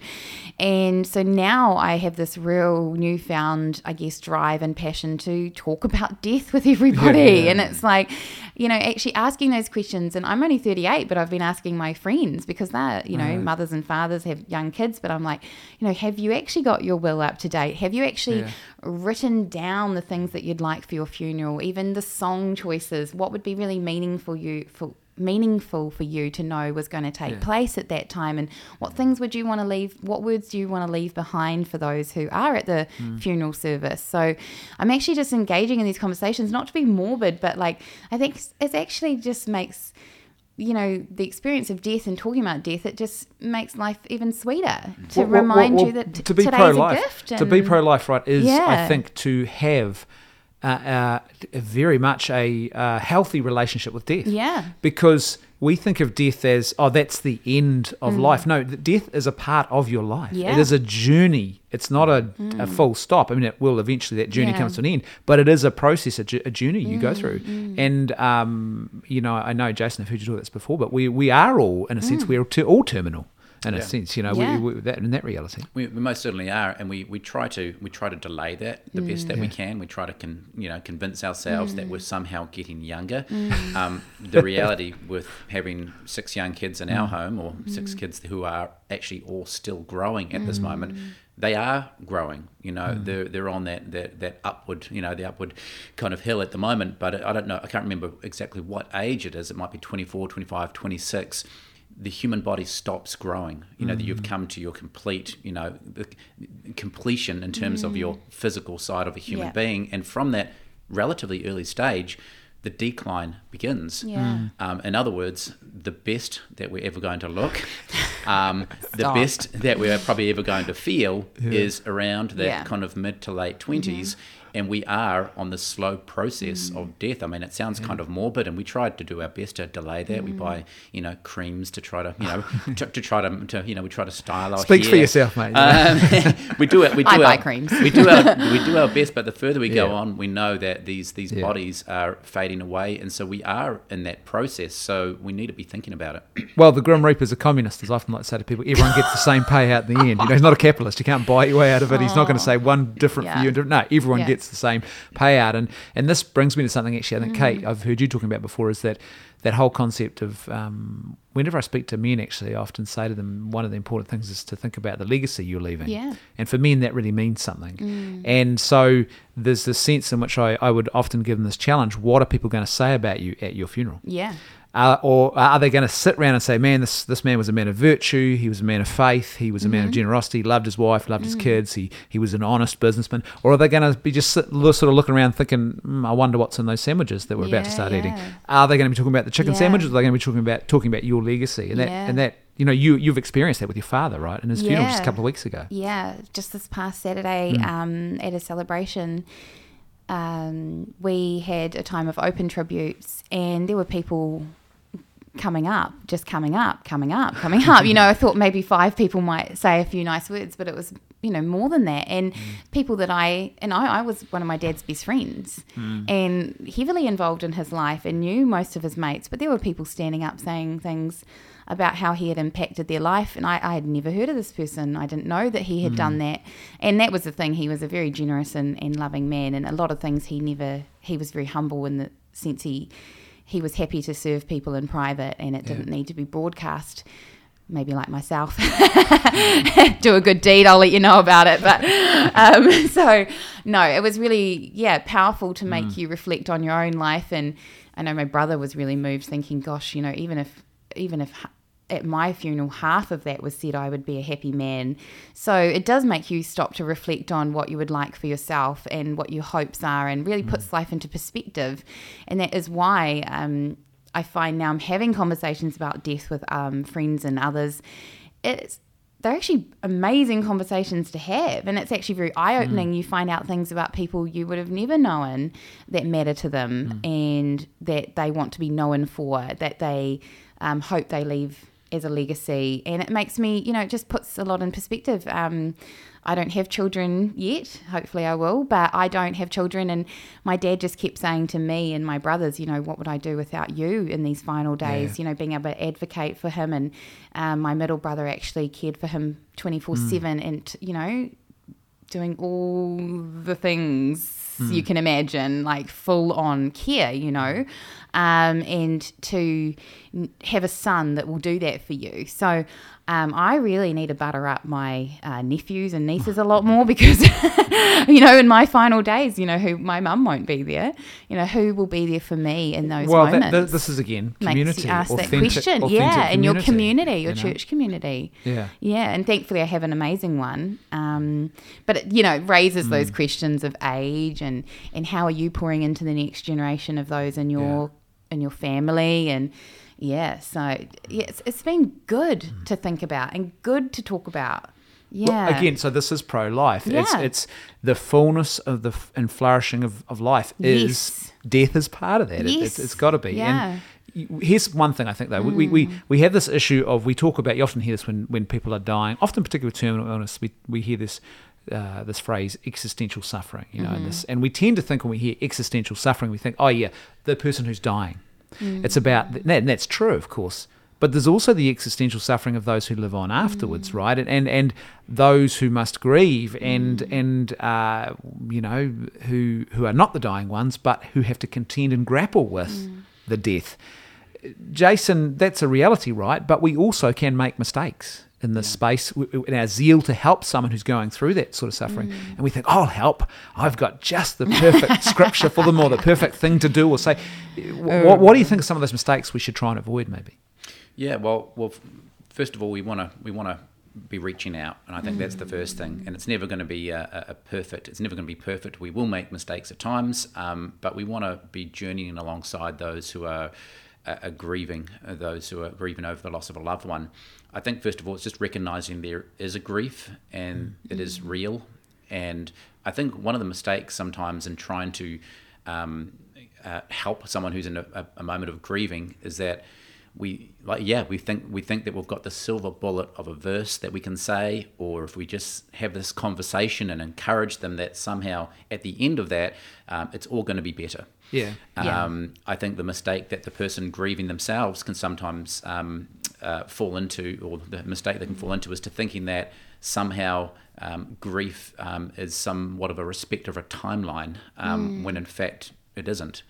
And so now I have this real newfound, I guess, drive and passion to talk about death with everybody. Yeah. And it's like, you know, actually asking those questions. And I'm only 38, but I've been asking my friends because they're, you know, mothers and fathers have young kids. But I'm like, you know, have you actually got your will up to date? Have you actually Yeah. written down the things that you'd like for your funeral, even the song choices? What would be really meaningful for you for meaningful for you to know was going to take Yeah. place at that time and what things would you want to leave what words do you want to leave behind for those who are at the mm. funeral service? So i'm actually just engaging in these conversations not to be morbid but like i think it actually just makes you know the experience of death and talking about death it just makes life even sweeter to Well, well, remind well, you that t- to be pro-life, a gift to be pro-life, right, is I think to have uh, uh, very much a uh, healthy relationship with death. Yeah. because we think of death as oh, that's the end of life. No, death is a part of your life. It Mm. Yeah. Mm. is a journey. It's not a, a full stop. I mean, it will eventually. That journey Yeah. Mm, comes to an end, but it is a process, a, a journey you go through. And um, you know, I know Jason, I've heard you talk about this before, but we we are all, in a sense, we're all terminal. In a sense, you know, Mm. Yeah. we, we, that in that reality. We, we most certainly are, and we, we try to we try to delay that the best that we can. We try to con, you know convince ourselves that we're somehow getting younger. Mm. Um, the reality with having six young kids in our home, or six kids who are actually all still growing at this moment, they are growing. You know, they're they're on that, that that upward you know the upward kind of hill at the moment. But I don't know. I can't remember exactly what age it is. It might be 24, 25, 26 the human body stops growing. You know that you've come to your complete, you know, the completion in terms of your physical side of a human Yeah. being, and from that relatively early stage, the decline begins. Yeah. Um, in other words, the best that we're ever going to look, um, the best that we're probably ever going to feel is around that Yeah. Mm-hmm. kind of mid to late 20s. And we are on the slow process Mm. of death. I mean, it sounds kind of morbid, and we tried to do our best to delay that. We Mm. buy, you know, creams to try to, you know, to, to try to, to, you know, we try to style our Speak for yourself, mate. Um, we do it. We do I our, buy creams. We do our we do our best, but the further we go on, we know that these these Yeah. bodies are fading away, and so we are in that process. So we need to be thinking about it. Well, the Grim Reaper's a communist, as I often like to say to people. Everyone gets the same payout in the end. You know, he's not a capitalist. You can't buy your way out of it. He's not going to say one different for you. and different- No, everyone Yeah. Gets the same payout. And and this brings me to something actually. I think Mm. Kate, I've heard you talking about before, is that that whole concept of um, whenever I speak to men, actually, I often say to them one of the important things is to think about the legacy you're leaving. Yeah. And for men, that really means something. Mm. And so there's this sense in which I, I would often give them this challenge: What are people going to say about you at your funeral? Yeah. Uh, or are they going to sit around and say, "Man, this this man was a man of virtue. He was a man of faith. He was a man of generosity. Loved his wife, loved his kids. He he was an honest businessman." Or are they going to be just sit, sort of looking around, thinking, mm, "I wonder what's in those sandwiches that we're about to Yeah, start eating." Are they going to be talking about the chicken Yeah. sandwiches? Or are they going to be talking about talking about your legacy and that Yeah. and that you know you you've experienced that with your father, right? And his funeral just a Yeah. couple of weeks ago. Yeah, just this past Saturday Mm. um, at a celebration, um, we had a time of open tributes, and there were people coming up, just coming up, coming up, coming up. You know, I thought maybe five people might say a few nice words, but it was, you know, more than that. And mm. people that I, and I, I was one of my dad's best friends mm. and heavily involved in his life and knew most of his mates, but there were people standing up saying things about how he had impacted their life. And I, I had never heard of this person. I didn't know that he had done mm. that. And that was the thing. He was a very generous and, and loving man. And a lot of things he never, he was very humble in the sense he, he was happy to serve people in private and it didn't need to be broadcast. Maybe like myself, do a good deed. I'll let you know about it. But um, so, no, it was really, yeah, powerful to make you reflect on your own life. And I know my brother was really moved, thinking, "Gosh, you know, even if, even if at my funeral half of that was said, I would be a happy man." So it does make you stop to reflect on what you would like for yourself and what your hopes are, and really puts life into perspective. And that is why um, I find now I'm having conversations about death with um, friends and others. It's they're actually amazing conversations to have, and it's actually very eye opening. You find out things about people you would have never known that matter to them, and that they want to be known for, that they um, hope they leave as a legacy, and it makes me, you know, it just puts a lot in perspective. Um, I don't have children yet. Hopefully, I will, but I don't have children. And my dad just kept saying to me and my brothers, you know, what would I do without you in these final days? Yeah. You know, being able to advocate for him. And um, my middle brother actually cared for him 24 7 and, you know, doing all the things you can imagine, like full on care, you know, um, and to have a son that will do that for you. So um, I really need to butter up my uh, nephews and nieces a lot more because, you know, in my final days, you know, who my mum won't be there, you know, who will be there for me in those well, moments. that, th- this is again Makes community. you ask that authentic- question, authentic yeah, in your community, your you know? church community. Yeah. Yeah, and thankfully I have an amazing one. Um, but it, you know, it raises those Mm. questions of age and and how are you pouring into the next generation of those in your in your family and yeah, so yeah, it's, it's been good hmm. to think about and good to talk about. Well, Yeah, again, so this is pro-life. It's Yeah. it's the fullness of the f- and flourishing of, of life is Yes. death is part of that. It- Yes. it's, it's got to be. Yeah. And here's one thing I think though. We, we, we, hmm. we have this issue of we talk about. You often hear this when, when people are dying. Often, particularly with terminal illness, we we hear this. Uh, this phrase existential suffering, you know, and mm-hmm. this, and we tend to think when we hear existential suffering, we think, oh yeah, the person who's dying. Mm. It's about, and that's true, of course, but there's also the existential suffering of those who live on afterwards, mm. right? And, and and those who must grieve, and mm. and uh, you know who who are not the dying ones, but who have to contend and grapple with the death. Jason, that's a reality, right? But we also can make mistakes in this space w- w- in our zeal to help someone who's going through that sort of suffering. And we think, oh, I'll help. I've got just the perfect scripture for them or the perfect thing to do or say. What, what do you think are some of those mistakes we should try and avoid, maybe? Yeah, well, well, first of all, we want to we want to be reaching out, and I think that's the first thing. And it's never going to be a, a- a perfect. It's never going to be perfect. We will make mistakes at times, um, but we want to be journeying alongside those who are, are, are grieving, uh, those who are grieving over the loss of a loved one. I think first of all, it's just recognizing there is a grief and it is real. And I think one of the mistakes sometimes in trying to um, uh, help someone who's in a, a, a moment of grieving is that we like yeah we think we think that we've got the silver bullet of a verse that we can say or if we just have this conversation and encourage them that somehow at the end of that um, it's all going to be better Yeah. Yeah. um, I think the mistake that the person grieving themselves can sometimes um, uh, fall into, or the mistake they can fall into, is to thinking that somehow um, grief um, is somewhat of a respect of a timeline, um, when in fact it isn't.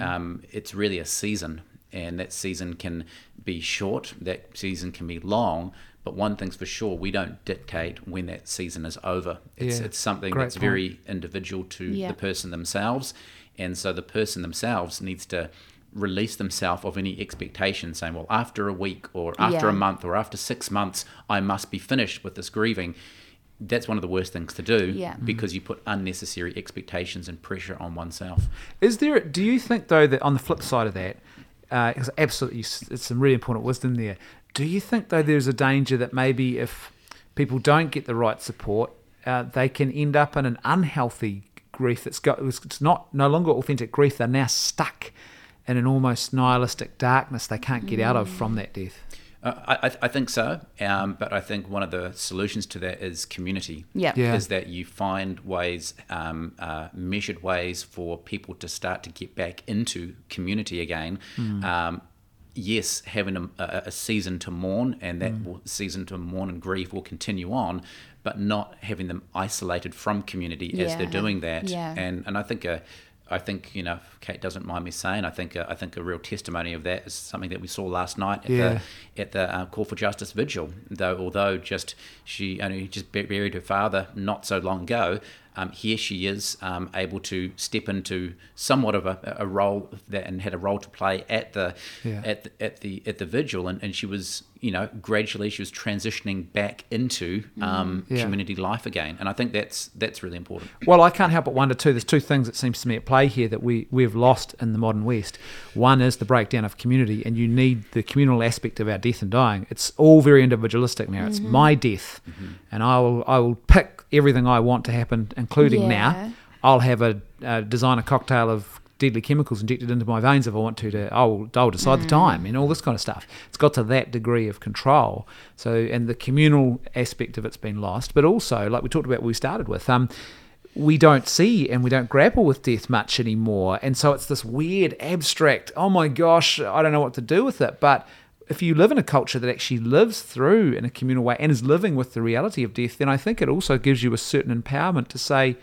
Um, it's really a season, and that season can be short, that season can be long. But one thing's for sure, we don't dictate when that season is over. It's, Yeah, it's something great that's point. very individual to Yeah. the person themselves. And so the person themselves needs to release themselves of any expectation, saying, "Well, after a week, or after Yeah. a month, or after six months, I must be finished with this grieving." That's one of the worst things to do Yeah. because you put unnecessary expectations and pressure on oneself. Is there? Do you think though that on the flip side of that, because absolutely, it's some really important wisdom there. Do you think though there's a danger that maybe if people don't get the right support, uh, they can end up in an unhealthy grief that's got it's not no longer authentic grief. They're now stuck in an almost nihilistic darkness they can't get out of from that death. Uh, I, I- I think so, um, but I think one of the solutions to that is community. Yeah. Yeah. Is that you find ways, um, uh, measured ways for people to start to get back into community again. Um, yes, having a, a, a season to mourn, and that will, season to mourn and grieve will continue on, but not having them isolated from community as they're doing that. Yeah. And and I think a, I think you know, if Kate doesn't mind me saying, I think a, I think a real testimony of that is something that we saw last night at Yeah. the at the uh, Call for Justice vigil. Though although just she only just buried her father not so long ago, um, here she is um, able to step into somewhat of a, a role that and had a role to play at the Yeah. at the, at the at the vigil, and, and she was you know gradually she was transitioning back into mm. um, Yeah. community life again, and I think that's that's really important. Well, I can't help but wonder too. There's two things that seems to me at play here that we we've lost in the modern West. One is the breakdown of community, and you need the communal aspect of our death and dying. It's all very individualistic now. It's mm-hmm. my death, mm-hmm. and I will I will pick everything I want to happen, including Yeah. now. I'll have a, a design a cocktail of deadly chemicals injected into my veins if I want to. To I'll I'll decide the time and all this kind of stuff. It's got to that degree of control. So and the communal aspect of it's been lost, but also like we talked about, we started with um we don't see and we don't grapple with death much anymore. And so it's this weird, abstract, oh my gosh, I don't know what to do with it. But if you live in a culture that actually lives through in a communal way and is living with the reality of death, then I think it also gives you a certain empowerment to say,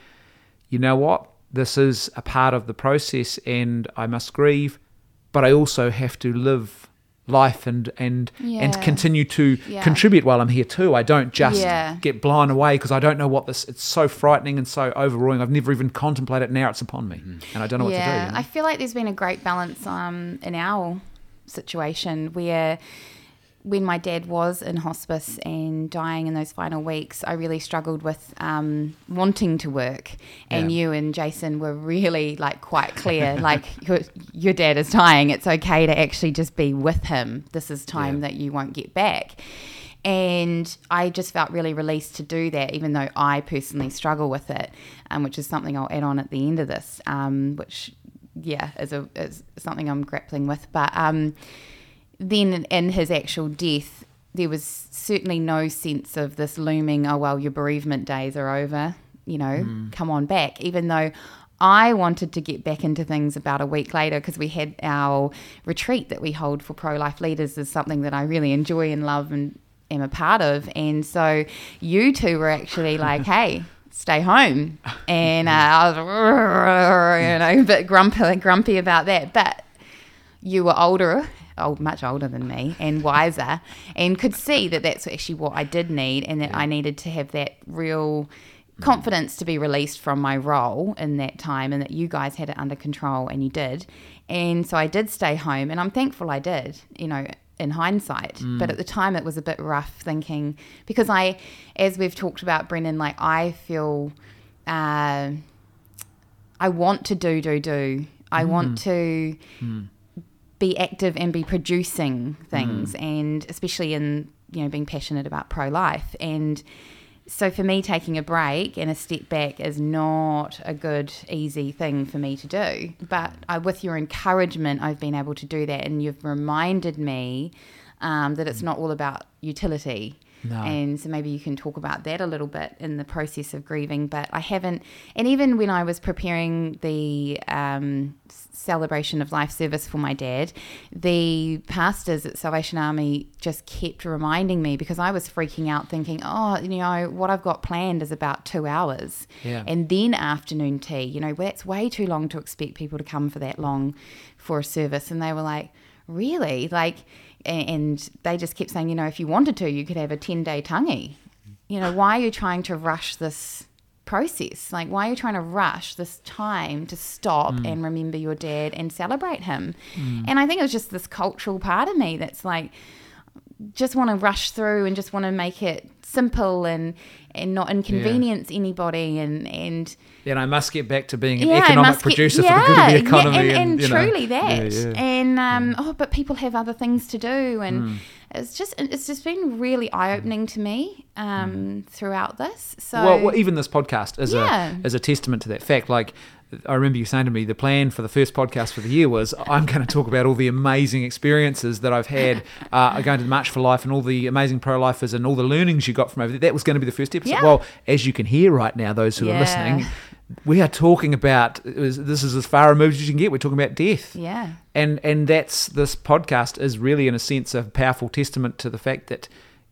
you know what, this is a part of the process and I must grieve, but I also have to live life and and and continue to Yeah. contribute while I'm here too. I don't just Yeah. get blown away because I don't know what this. It's so frightening and so overruling. I've never even contemplated. it. Now it's upon me, and I don't know what to do. yeah, you know? I feel like there's been a great balance um, in our situation where when my dad was in hospice and dying in those final weeks, I really struggled with um, wanting to work. And Yeah. you and Jason were really like quite clear, like your, your dad is dying. It's okay to actually just be with him. This is time Yeah. that you won't get back. And I just felt really released to do that, even though I personally struggle with it, um, which is something I'll add on at the end of this, um, which, yeah, is, a, is something I'm grappling with. But um, then in his actual death, there was certainly no sense of this looming, oh, well, your bereavement days are over, you know, come on back, even though. I wanted to get back into things about a week later because we had our retreat that we hold for pro life leaders is something that I really enjoy and love and am a part of. And so you two were actually like, hey, stay home. And uh, I was, you know, a bit grumpy, grumpy about that. But you were older, old, much older than me, and wiser, and could see that that's actually what I did need, and that I needed to have that real confidence to be released from my role in that time, and that you guys had it under control, and you did. And so I did stay home, and I'm thankful I did, you know, in hindsight. Mm. But at the time, it was a bit rough thinking because I, as we've talked about, Brendan, like I feel. Uh, I want to do, do, do. I want mm. to mm. Be active and be producing things, and especially in you know being passionate about pro life. And so for me, taking a break and a step back is not a good, easy thing for me to do. But I, with your encouragement, I've been able to do that, and you've reminded me um, that it's not all about utility. No. And so maybe you can talk about that a little bit in the process of grieving. But I haven't, and even when I was preparing the um, celebration of life service for my dad, the pastors at Salvation Army just kept reminding me because I was freaking out, thinking, oh, you know, what I've got planned is about two hours. Yeah. And then afternoon tea, you know, that's way too long to expect people to come for that long for a service. And they were like, really? Like, and they just kept saying, you know, if you wanted to, you could have a 10 day tangi. You know, why are you trying to rush this process. Like, why are you trying to rush this time to stop Mm. and remember your dad and celebrate him? And I think it was just this cultural part of me that's like, just want to rush through and just want to make it simple and and not inconvenience anybody and and And I must get back to being an yeah, economic get- producer for the good of the economy. Yeah, and, and, you know. truly that. Yeah, yeah. And um, oh, but people have other things to do, and it's just it's just been really eye opening to me um, throughout this. So well, well, even this podcast is Yeah. a is a testament to that fact. Like I remember you saying to me, the plan for the first podcast for the year was I'm going to talk about all the amazing experiences that I've had uh, going to the March for Life and all the amazing pro lifers and all the learnings you got from over there. That was going to be the first episode. Yeah. Well, as you can hear right now, those who are listening. We are talking about this is as far removed as you can get. We're talking about death, yeah, and and that's this podcast is really in a sense a powerful testament to the fact that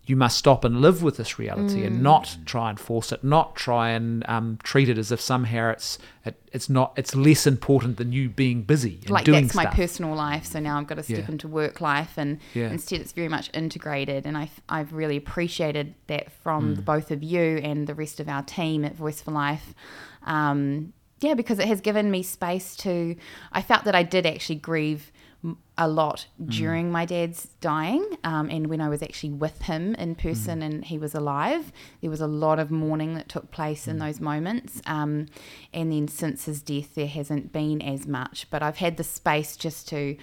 you must stop and live with this reality Mm. and not try and force it not try and um, treat it as if somehow it's it, it's not it's less important than you being busy and like doing that's my personal life. So now I've got to step Yeah. into work life, and Yeah. instead it's very much integrated. And I've I've really appreciated that from Mm. both of you and the rest of our team at Voice for Life. Um, yeah, because it has given me space to. I felt that I did actually grieve a lot Mm. during my dad's dying, um, and when I was actually with him in person Mm. and he was alive, there was a lot of mourning that took place Mm. in those moments. Um, and then since his death, there hasn't been as much, but I've had the space just to,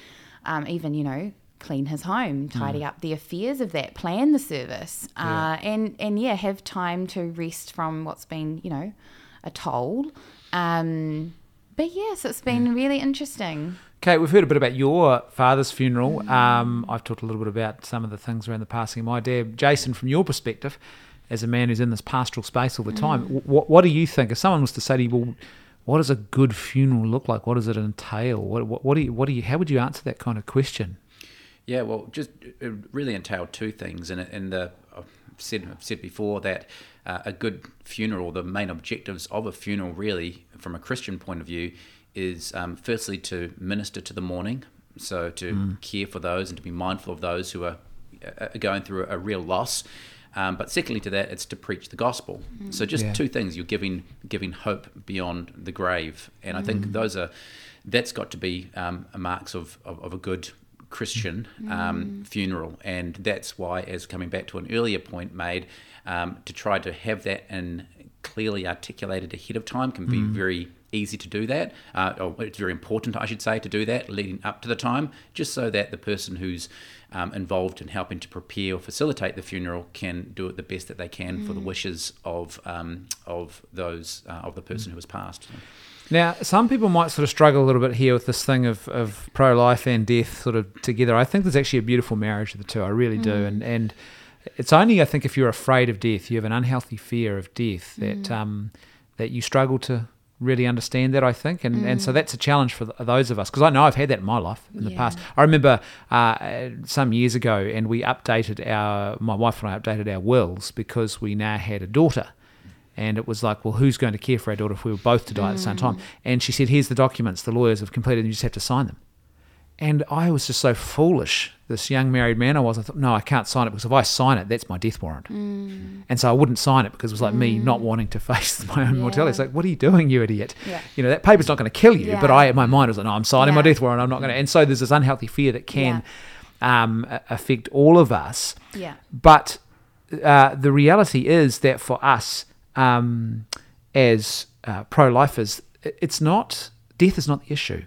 um, even you know, clean his home, tidy up the affairs of that, plan the service, uh, and and yeah, have time to rest from what's been you know a toll. Um, but yes, it's been really interesting. Kate, we've heard a bit about your father's funeral. Um, I've talked a little bit about some of the things around the passing of my dad. Jason, from your perspective, as a man who's in this pastoral space all the time, what, what do you think? If someone was to say to you, well, what does a good funeral look like? What does it entail? What, what, what do you, what do you, how would you answer that kind of question? Yeah, well, just it really entailed two things, and and the I've said I've said before that uh, a good funeral, the main objectives of a funeral, really, from a Christian point of view, is um, firstly to minister to the mourning, so to care for those and to be mindful of those who are uh, going through a, real loss. Um, but secondly to that, it's to preach the gospel. So just Yeah. two things: you're giving giving hope beyond the grave, and I think those are that's got to be um, marks of, of, of a good Christian um, funeral, and that's why, as coming back to an earlier point made, um, to try to have that and clearly articulated ahead of time can be very easy to do that. Uh, or it's very important, I should say, to do that leading up to the time, just so that the person who's um, involved in helping to prepare or facilitate the funeral can do it the best that they can for the wishes of um, of those uh, of the person who has passed. Now, some people might sort of struggle a little bit here with this thing of, of pro life and death sort of together. I think there's actually a beautiful marriage of the two. I really do. And, and it's only, I think, if you're afraid of death, you have an unhealthy fear of death, that, um, that you struggle to really understand that, I think. And, and so that's a challenge for those of us, because I know I've had that in my life in the past. I remember uh, some years ago, and we updated our, my wife and I updated our wills because we now had a daughter. And it was like, well, who's going to care for our daughter if we were both to die at the same time? And she said, here's the documents. The lawyers have completed, and you just have to sign them. And I was just so foolish, this young married man I was. I thought, no, I can't sign it because if I sign it, that's my death warrant. And so I wouldn't sign it because it was like me not wanting to face my own mortality. It's like, what are you doing, you idiot? Yeah. You know, that paper's not going to kill you. But I, in my mind, was like, no, I'm signing my death warrant. I'm not going to. And so there's this unhealthy fear that can um, affect all of us. Yeah. But uh, the reality is that for us, um, as uh, pro-lifers, it's not death is not the issue.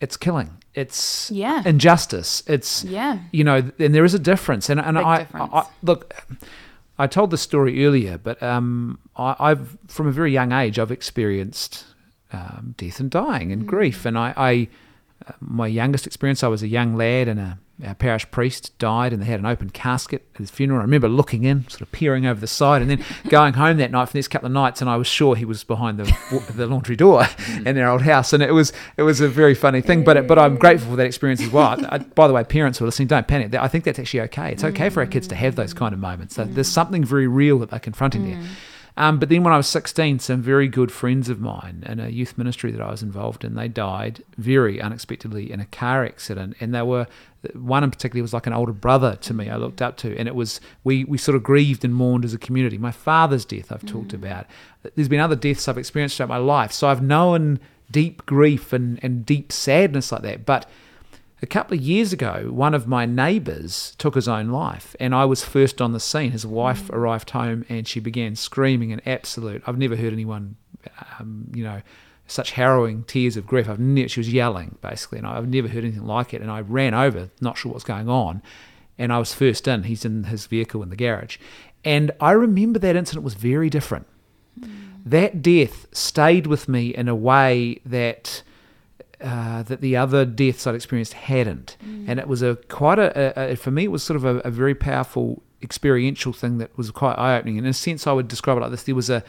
It's killing. It's Yeah. injustice. It's Yeah. you know, and there is a difference. And and I, difference. I look. I told the story earlier, but um, I, I've from a very young age I've experienced um, death and dying and grief, and I, I uh, my youngest experience I was a young lad and a our parish priest died and they had an open casket at his funeral. I remember looking in, sort of peering over the side, and then going home that night for the next couple of nights, and I was sure he was behind the the laundry door mm. in their old house, and it was it was a very funny thing. But but I'm grateful for that experience as well. I, by the way, parents who are listening, don't panic. I think that's actually okay. It's okay for our kids to have those kind of moments. So there's mm. something very real that they're confronting there. Mm. Um, but then when I was 16, some very good friends of mine in a youth ministry that I was involved in, they died very unexpectedly in a car accident. And they were, one in particular was like an older brother to me I looked up to. And it was, we, we sort of grieved and mourned as a community. My father's death I've talked about. There's been other deaths I've experienced throughout my life. So I've known deep grief and, and deep sadness like that. But a couple of years ago, one of my neighbours took his own life, and I was first on the scene. His wife arrived home, and she began screaming in absolute. I've never heard anyone, um, you know, such harrowing tears of grief. I've never. She was yelling basically, and I've never heard anything like it. And I ran over, not sure what's going on, and I was first in. He's in his vehicle in the garage, and I remember that incident was very different. That death stayed with me in a way that uh, that the other deaths I'd experienced hadn't, mm. and it was a quite a, a, a for me it was sort of a, a very powerful experiential thing that was quite eye opening. In a sense, I would describe it like this: there was a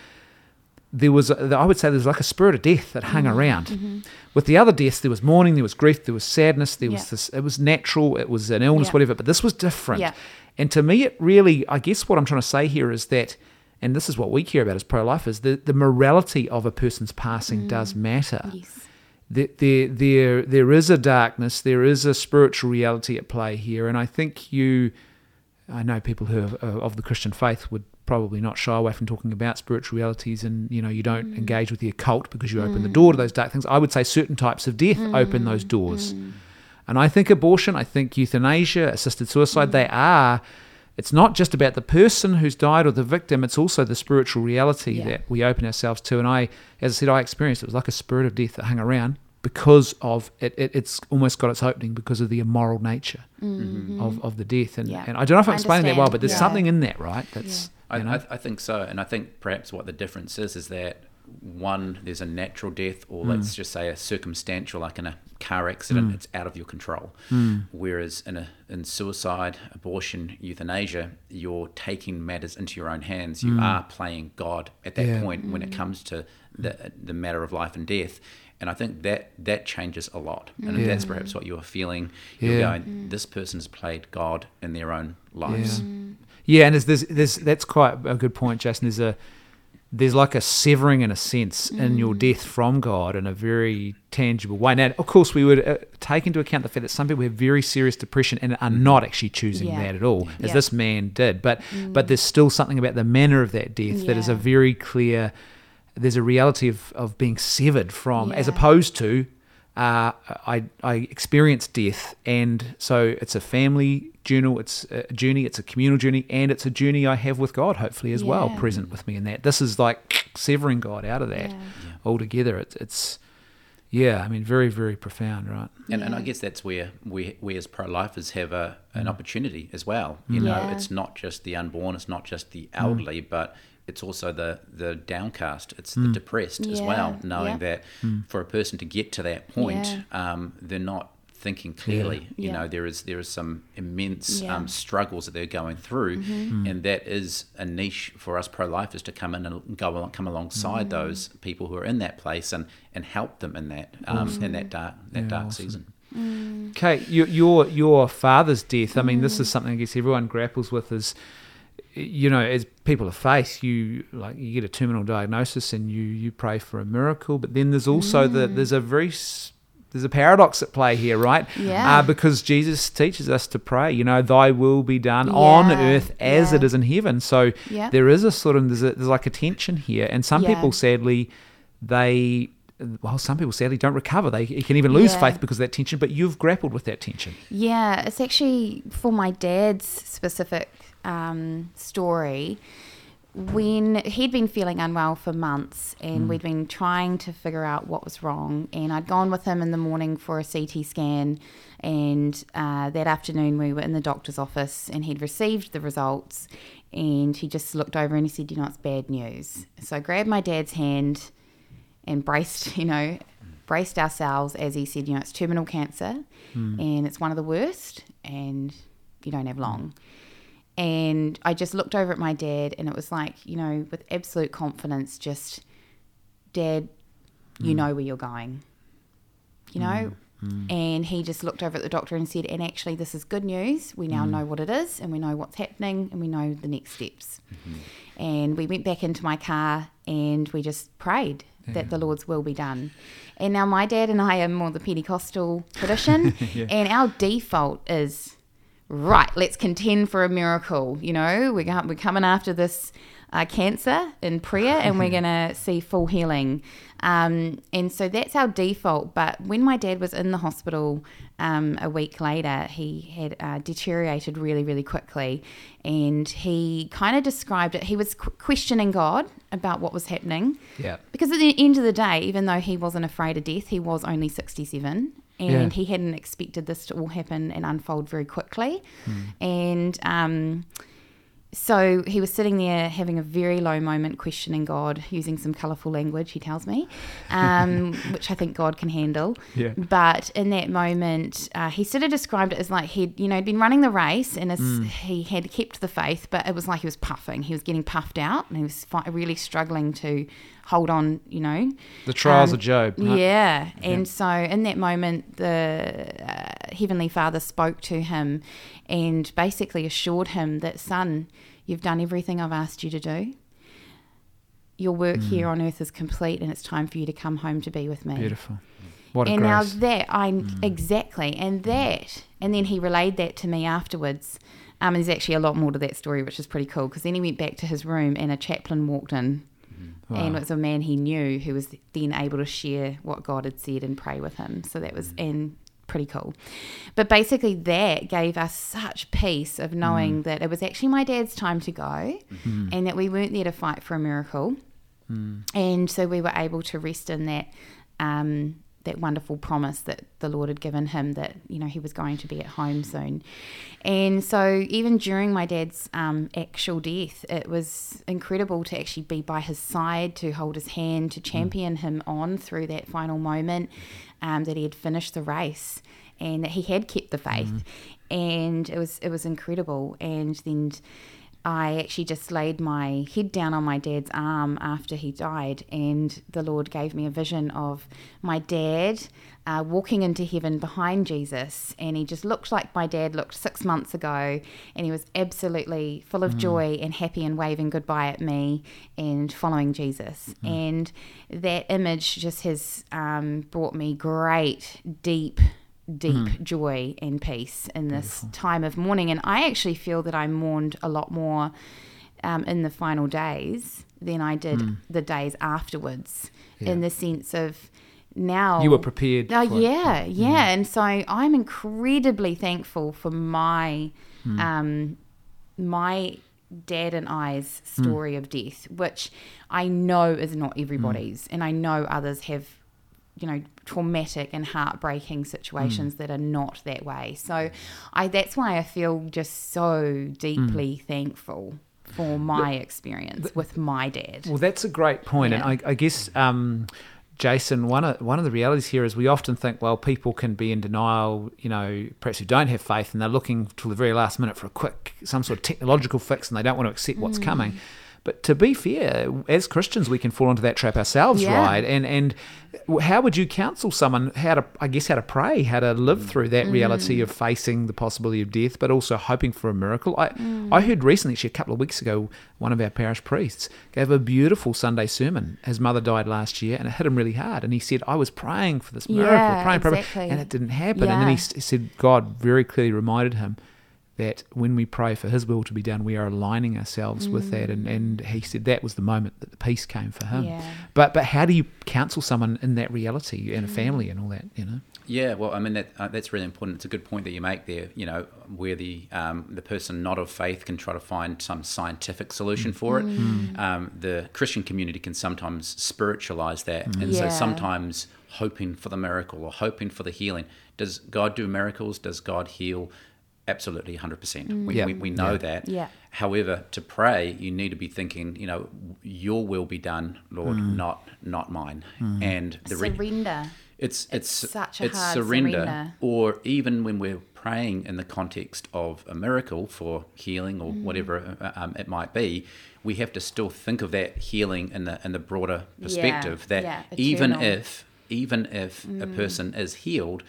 there was a, I would say there was like a spirit of death that hung mm-hmm. around. Mm-hmm. With the other deaths, there was mourning, there was grief, there was sadness, there was this. It was natural, it was an illness, Yeah. whatever. But this was different. Yeah. And to me, it really, I guess, what I'm trying to say here is that, and this is what we care about as pro-lifers, the the morality of a person's passing does mm. matter Yes. There, there, there, is a darkness, there is a spiritual reality at play here, and I think you, I know people who are uh, of the Christian faith would probably not shy away from talking about spiritual realities, and you know you don't mm. engage with the occult because you open the mm. door to those dark things. I would say certain types of death mm. open those doors, and I think abortion, I think euthanasia, assisted suicide, they are. It's not just about the person who's died or the victim, it's also the spiritual reality Yeah. that we open ourselves to. And I, as I said, I experienced it was like a spirit of death that hung around because of it. it it's almost got its opening because of the immoral nature of, of the death. And, Mm-hmm. Yeah. and I don't know if I'm explaining that well, but there's Yeah. something in that, right? That's I, you know, I, I think so, and I think perhaps what the difference is is that one, there's a natural death, or let's hmm. just say a circumstantial, like in a car accident, hmm. it's out of your control. Hmm. Whereas in a in suicide, abortion, euthanasia, you're taking matters into your own hands. You are playing God at that Yeah. point when it comes to the the matter of life and death. And I think that that changes a lot, and Yeah. that's perhaps what you're feeling. You're Yeah. going, this person's played God in their own lives. Yeah, and there's, there's, there's that's quite a good point, Jason. There's a there's like a severing in a sense in your mm. death from God in a very tangible way. Now, of course, we would uh, take into account the fact that some people have very serious depression and are mm. not actually choosing Yeah. that at all, as Yeah. this man did. But but mm. there's still something about the manner of that death that is a very clear. There's a reality of, of being severed from, as opposed to uh, I I experienced death, and so it's a family journal, it's a journey, it's a communal journey, and it's a journey I have with God, hopefully as well, present with me in that. This is like severing God out of that Yeah. altogether. It's it's yeah, I mean, very very profound, right? And, and I guess that's where we, we as pro lifers have a, an opportunity as well. You know, Yeah. it's not just the unborn, it's not just the elderly, but it's also the, the downcast, it's the hmm. depressed as well, knowing yeah. that hmm. for a person to get to that point, um, they're not thinking clearly. You Yeah. know, there is there is some immense um, Yeah. um, struggles that they're going through, mm-hmm. hmm. and that is a niche for us pro lifers to come in and go along, come alongside mm. those people who are in that place and, and help them in that um, in that dark that Yeah, dark awesome. season. Mm. Kate, your your your father's death. I mean, this mm. is something I guess everyone grapples with. Is you know, as people of faith, you like you get a terminal diagnosis and you you pray for a miracle, but then there's also the there's a very there's a paradox at play here, right? Yeah. Uh, because Jesus teaches us to pray. You know, Thy will be done on earth as yeah. it is in heaven. So Yeah. there is a sort of there's a, there's like a tension here, and some Yeah. people sadly they well some people sadly don't recover they can even lose Yeah. faith because of that tension but you've grappled with that tension Yeah, it's actually for my dad's specific um, story. When he'd been feeling unwell for months and we'd been trying to figure out what was wrong, and I'd gone with him in the morning for a CT scan, and uh, that afternoon we were in the doctor's office and he'd received the results, and he just looked over and he said, "You know, it's bad news." So I grabbed my dad's hand and braced, you know, braced ourselves as he said, you know, it's terminal cancer and it's one of the worst and you don't have long. And I just looked over at my dad and it was like, you know, with absolute confidence, just, Dad, you mm. know where you're going. You mm. know, mm. And he just looked over at the doctor and said, And actually, this is good news. We now know what it is, and we know what's happening, and we know the next steps. Mm-hmm. And we went back into my car and we just prayed that the Lord's will be done. And now my dad and I are more the Pentecostal tradition, and our default is right, let's contend for a miracle. You know, we're, we're coming after this uh, cancer in prayer and we're going to see full healing. Um, and so that's our default. But when my dad was in the hospital um, a week later, he had uh, deteriorated really, really quickly. And he kind of described it, he was qu- questioning God about what was happening. Yeah. Because at the end of the day, even though he wasn't afraid of death, he was only 67 and Yeah. he hadn't expected this to all happen and unfold very quickly. And um, so he was sitting there having a very low moment, questioning God, using some colourful language, he tells me, um, which I think God can handle. Yeah. But in that moment, uh, he sort of described it as like he'd, you know, been running the race and his, he had kept the faith, but it was like he was puffing. He was getting puffed out and he was fi- really struggling to hold on, you know. The trials Um, of Job. right? Yeah. And so in that moment, the uh, Heavenly Father spoke to him and basically assured him that, son, you've done everything I've asked you to do. Your work Mm. here on earth is complete and it's time for you to come home to be with me. Beautiful. What a and now that I Mm. exactly, and that, and then he relayed that to me afterwards. Um, and there's actually a lot more to that story, which is pretty cool. Because then he went back to his room, and a chaplain walked in, Mm-hmm. and it was a man he knew who was then able to share what God had said and pray with him. So that Mm. was and pretty cool. But basically, that gave us such peace of knowing Mm. that it was actually my dad's time to go, Mm-hmm. and that we weren't there to fight for a miracle. Mm. And so we were able to rest in that um, that wonderful promise that the Lord had given him that you know he was going to be at home soon. And so even during my dad's um, actual death, it was incredible to actually be by his side, to hold his hand, to champion him on through that final moment um, that he had finished the race and that he had kept the faith. And it was it was incredible. And then I actually just laid my head down on my dad's arm after he died, and the Lord gave me a vision of my dad uh, walking into heaven behind Jesus. And he just looked like my dad looked six months ago, and he was absolutely full of joy and happy and waving goodbye at me and following Jesus. And that image just has um, brought me great, deep deep mm-hmm. joy and peace in this time of mourning. And I actually feel that I mourned a lot more um, in the final days than I did mm. the days afterwards, in the sense of now You were prepared. Oh for it. yeah, mm-hmm. yeah, and so I'm incredibly thankful for my mm. um, my dad and I's mm. story of death, which I know is not everybody's, and I know others have you know traumatic and heartbreaking situations mm. that are not that way. So I that's why I feel just so deeply mm. thankful for my experience with my dad. Well, that's a great point, Yeah. and I, I guess, um, Jason, one of one of the realities here is we often think, well, people can be in denial, you know, perhaps who don't have faith, and they're looking till the very last minute for a quick, some sort of technological fix, and they don't want to accept what's mm. coming. But to be fair, as Christians, we can fall into that trap ourselves, Yeah. right? And and how would you counsel someone how to, I guess, how to pray, how to live through that mm. reality of facing the possibility of death, but also hoping for a miracle? I mm. I heard recently, actually a couple of weeks ago, one of our parish priests gave a beautiful Sunday sermon. His mother died last year, and it hit him really hard. And he said, "I was praying for this miracle, Yeah, praying, praying, and it didn't happen." And then he, he said, God very clearly reminded him that when we pray for his will to be done, we are aligning ourselves with that. And, and he said that was the moment that the peace came for him. Yeah. But but how do you counsel someone in that reality and a family and all that, you know? Yeah, well, I mean that uh, that's really important. It's a good point that you make there. You know, where the um, the person not of faith can try to find some scientific solution for it. Um, the Christian community can sometimes spiritualize that, and so sometimes hoping for the miracle or hoping for the healing. Does God do miracles? Does God heal? Absolutely, hundred percent. We, Yeah. we we know that. Yeah. However, to pray, you need to be thinking, you know, your will be done, Lord, not not mine. And the re- Surrender. it's it's such a it's hard surrender, surrender. or even when we're praying in the context of a miracle for healing or Mm. whatever uh, um, it might be, we have to still think of that healing in the in the broader perspective. that yeah, even. Mm. if even if a person is healed,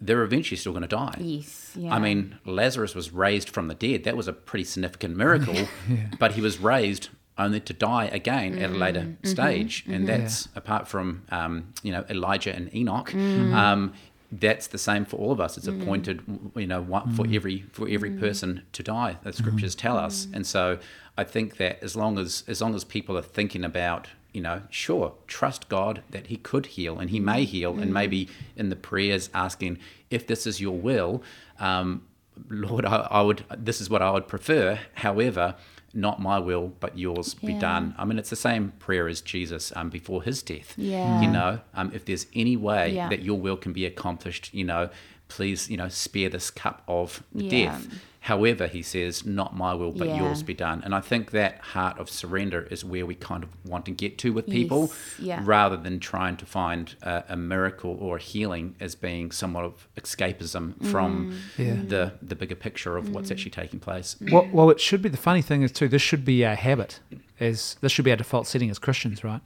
they're eventually still going to die. Yes. Yeah. I mean, Lazarus was raised from the dead. That was a pretty significant miracle, yeah. but he was raised only to die again at a later Mm-hmm. stage, and that's apart from um, you know Elijah and Enoch. Mm. Um, that's the same for all of us. It's appointed, you know, one, for Mm. every for every person to die. The scriptures tell us, and so I think that as long as as long as people are thinking about you know, sure, trust God that He could heal and He may heal, and maybe in the prayers asking, if this is Your will, um, Lord, I, I would. This is what I would prefer. However, not my will, but Yours be done. I mean, it's the same prayer as Jesus um, before His death. Yeah. You know, um, if there's any way Yeah. that Your will can be accomplished, you know, please, you know, spare this cup of Yeah. death. However, he says, not my will, but Yeah. yours be done. And I think that heart of surrender is where we kind of want to get to with people Yes, yeah. rather than trying to find a, a miracle or a healing as being somewhat of escapism from Mm. Yeah. the, the bigger picture of what's actually taking place. Well, well, it should be. The funny thing is too. This should be our habit. As this should be our default setting as Christians, right?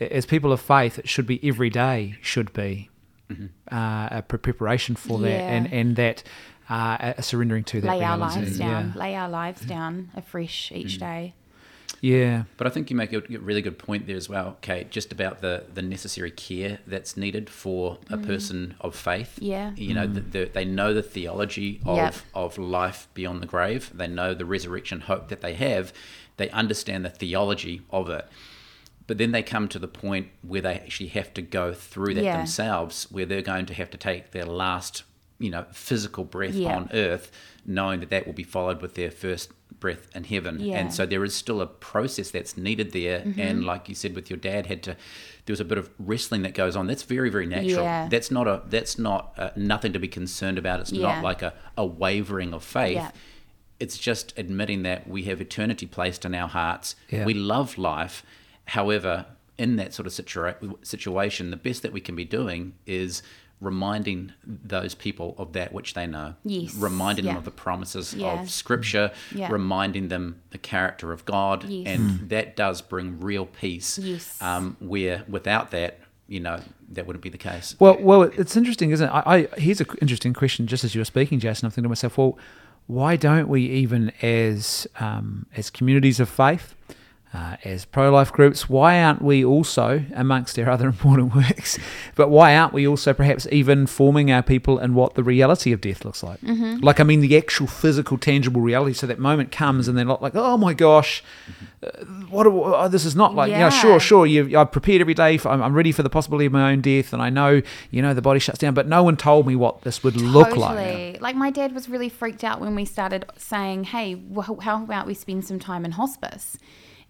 As people of faith, it should be every day. Should be uh, a preparation for that, Yeah. and and that uh, a surrendering to that lay our reality. lives down. Yeah. Lay our lives down afresh Mm. each day. yeah. But I think you make a a really good point there as well, Kate, just about the, the necessary care that's needed for a person of faith. Mm. Yeah. You know, the, the, they know the theology of, Yep. of life beyond the grave, they know the resurrection hope that they have, they understand the theology of it. But then they come to the point where they actually have to go through that Yeah. themselves, where they're going to have to take their last, you know, physical breath Yeah. on earth, knowing that that will be followed with their first breath in heaven. Yeah. And so there is still a process that's needed there. Mm-hmm. And like you said, with your dad, had to there was a bit of wrestling that goes on. That's very very natural. Yeah. That's not a that's not uh, nothing to be concerned about. It's Yeah. not like a, a wavering of faith. Yeah. It's just admitting that we have eternity placed in our hearts. Yeah. We love life. However, in that sort of situa- situation, the best that we can be doing is reminding those people of that which they know. Yes, Reminding them of the promises Yeah. of Scripture, Yeah. reminding them the character of God, Yes. and that does bring real peace. Yes. Um, where without that, you know, that wouldn't be the case. Well, well, it's interesting, isn't it? I, I here's an interesting question. Just as you were speaking, Jason, I'm thinking to myself, well, why don't we even as um, as communities of faith, uh, as pro-life groups, why aren't we also amongst our other important works? But why aren't we also perhaps even forming our people in what the reality of death looks like? Mm-hmm. Like, I mean, the actual physical, tangible reality. So that moment comes, and they're not like, oh my gosh, uh, what? Oh, this is not like, you know, sure, sure, you, I've prepared every day. For, I'm, I'm ready for the possibility of my own death, and I know, you know, the body shuts down. But no one told me what this would look like. Totally. Like my dad was really freaked out when we started saying, "Hey, wh- how about we spend some time in hospice?"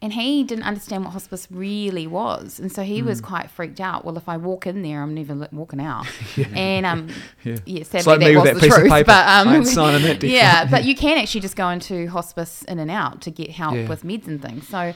And he didn't understand what hospice really was, and so he was Hmm. quite freaked out. Well, if I walk in there, I'm never walking out. And um, Yeah. yeah, sadly like that was that the piece of truth. paper. But um, I signing that, yeah, definitely. but you can actually just go into hospice in and out to get help Yeah. with meds and things. So.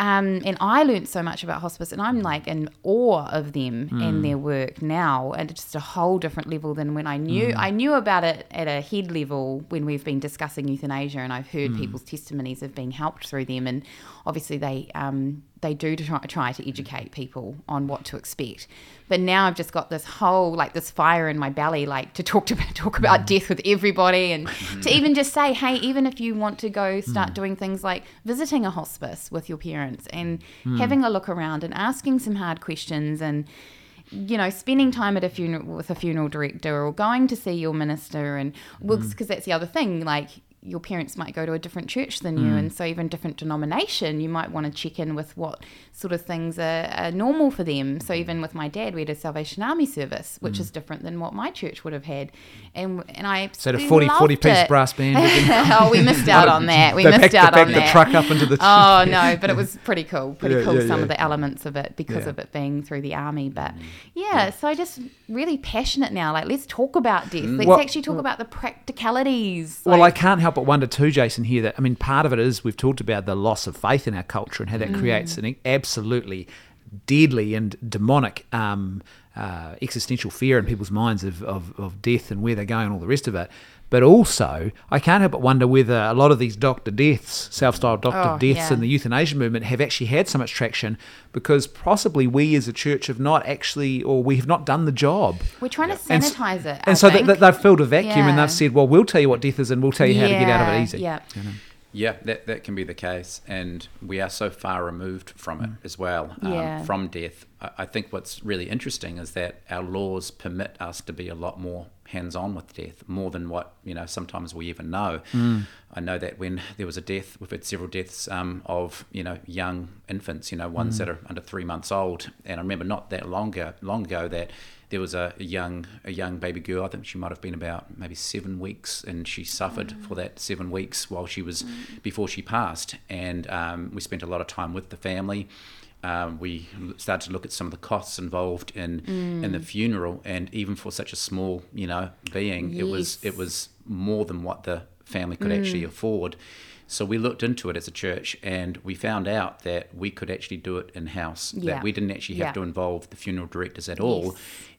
Um, and I learned so much about hospice, and I'm like in awe of them Hmm. and their work now, and just a whole different level than when I knew. Hmm. I knew about it at a head level when we've been discussing euthanasia, and I've Hmm. heard people's testimonies of being helped through them, and obviously they um, they do try, try to mm. educate people on what to expect. But now I've just got this whole like this fire in my belly, like to talk to talk about mm. death with everybody, and to mm. even just say, hey, even if you want to go start doing things like visiting a hospice with your parents and having a look around and asking some hard questions and you know, spending time at a funeral with a funeral director or going to see your minister, and because that's the other thing, like your parents might go to a different church than you, hmm. and so even different denomination, you might want to check in with what sort of things are, are normal for them. So mm. even with my dad, we had a Salvation Army service, which mm. is different than what my church would have had, and and I So the we 40, 40 piece it. brass band. oh, we missed out on that. We missed out on that. the truck up into the. Oh no, but it was pretty cool. Pretty Yeah, cool. yeah, some yeah. of the elements of it because of it being through the army. But mm. yeah, so I just really passionate now. Like, let's talk about death. Let's Well- actually talk about the practicalities. Well, I can't help but wonder too, Jason, here that, I mean, part of it is we've talked about the loss of faith in our culture and how that creates an absolutely deadly and demonic um, uh, existential fear in people's minds of, of, of death and where they're going and all the rest of it. But also, I can't help but wonder whether a lot of these doctor deaths, self-styled doctor Oh, deaths yeah. in the euthanasia movement have actually had so much traction because possibly we as a church have not actually, or we have not done the job. We're trying to And sanitize it. And I so think. th- they've filled a vacuum and they've said, well, we'll tell you what death is and we'll tell you how to get out of it easy. Yeah. You know? Yeah, that, that can be the case. And we are so far removed from it as well, um, Yeah. from death. I, I think what's really interesting is that our laws permit us to be a lot more hands on with death, more than what, you know, sometimes we even know. I know that when there was a death, we've had several deaths um, of, you know, young infants, you know, ones that are under three months old. And I remember not that long ago, long ago that there was a, a young a young baby girl. I think she might have been about maybe seven weeks, and she suffered for that seven weeks while she was before she passed. And um, we spent a lot of time with the family. Um, we started to look at some of the costs involved in in the funeral, and even for such a small you know being, it was it was more than what the family could actually afford. So we looked into it as a church, and we found out that we could actually do it in house. Yeah. That we didn't actually have Yeah. to involve the funeral directors at all. Yes.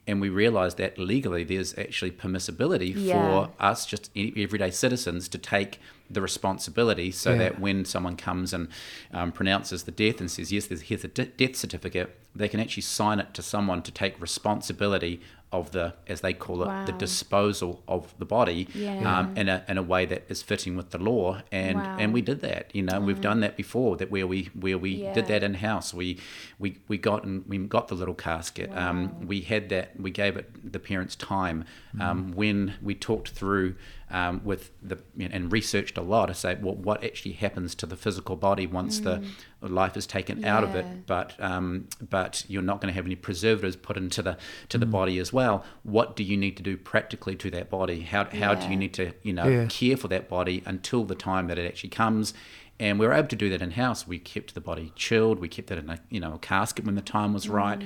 And we realised that legally there's actually permissibility Yeah. for us, just e- everyday citizens, to take the responsibility so Yeah. that when someone comes and um, pronounces the death and says, yes, there's, here's a de- death certificate, they can actually sign it to someone to take responsibility of the, as they call it, the disposal of the body Yeah. um, in, a, in a way that is fitting with the law. And, Wow. and we did that. You know, we've done that before. That where we where we Yeah. did that in house. We we we got and we got the little casket. Um, we had that. We gave it the parents time um, when we talked through um, with the and researched a lot to say well, what actually happens to the physical body once the life is taken out of it. But um, but you're not going to have any preservatives put into the to the body as well. What do you need to do practically to that body? How how do you need to you know Yeah. care for that body until the time that it actually comes. And we were able to do that in house. We kept the body chilled. We kept it in a you know a casket when the time was right.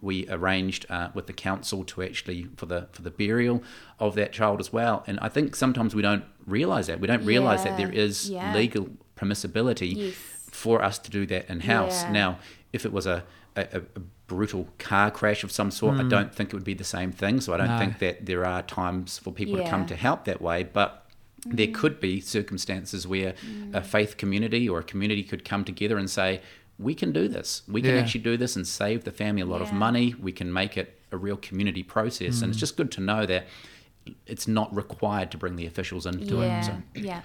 We arranged uh, with the council to actually for the for the burial of that child as well. And I think sometimes we don't realize that. We don't realize that there is Yeah, legal permissibility Yes. for us to do that in house. Yeah. Now, if it was a, a, a brutal car crash of some sort, I don't think it would be the same thing. So I don't No. think that there are times for people to come to help that way. But there could be circumstances where a mm. faith community or a community could come together and say, we can do this. We can Yeah. actually do this and save the family a lot of money. We can make it a real community process. And it's mm. just good to know that it's not required to bring the officials into yeah. it. So. Yeah.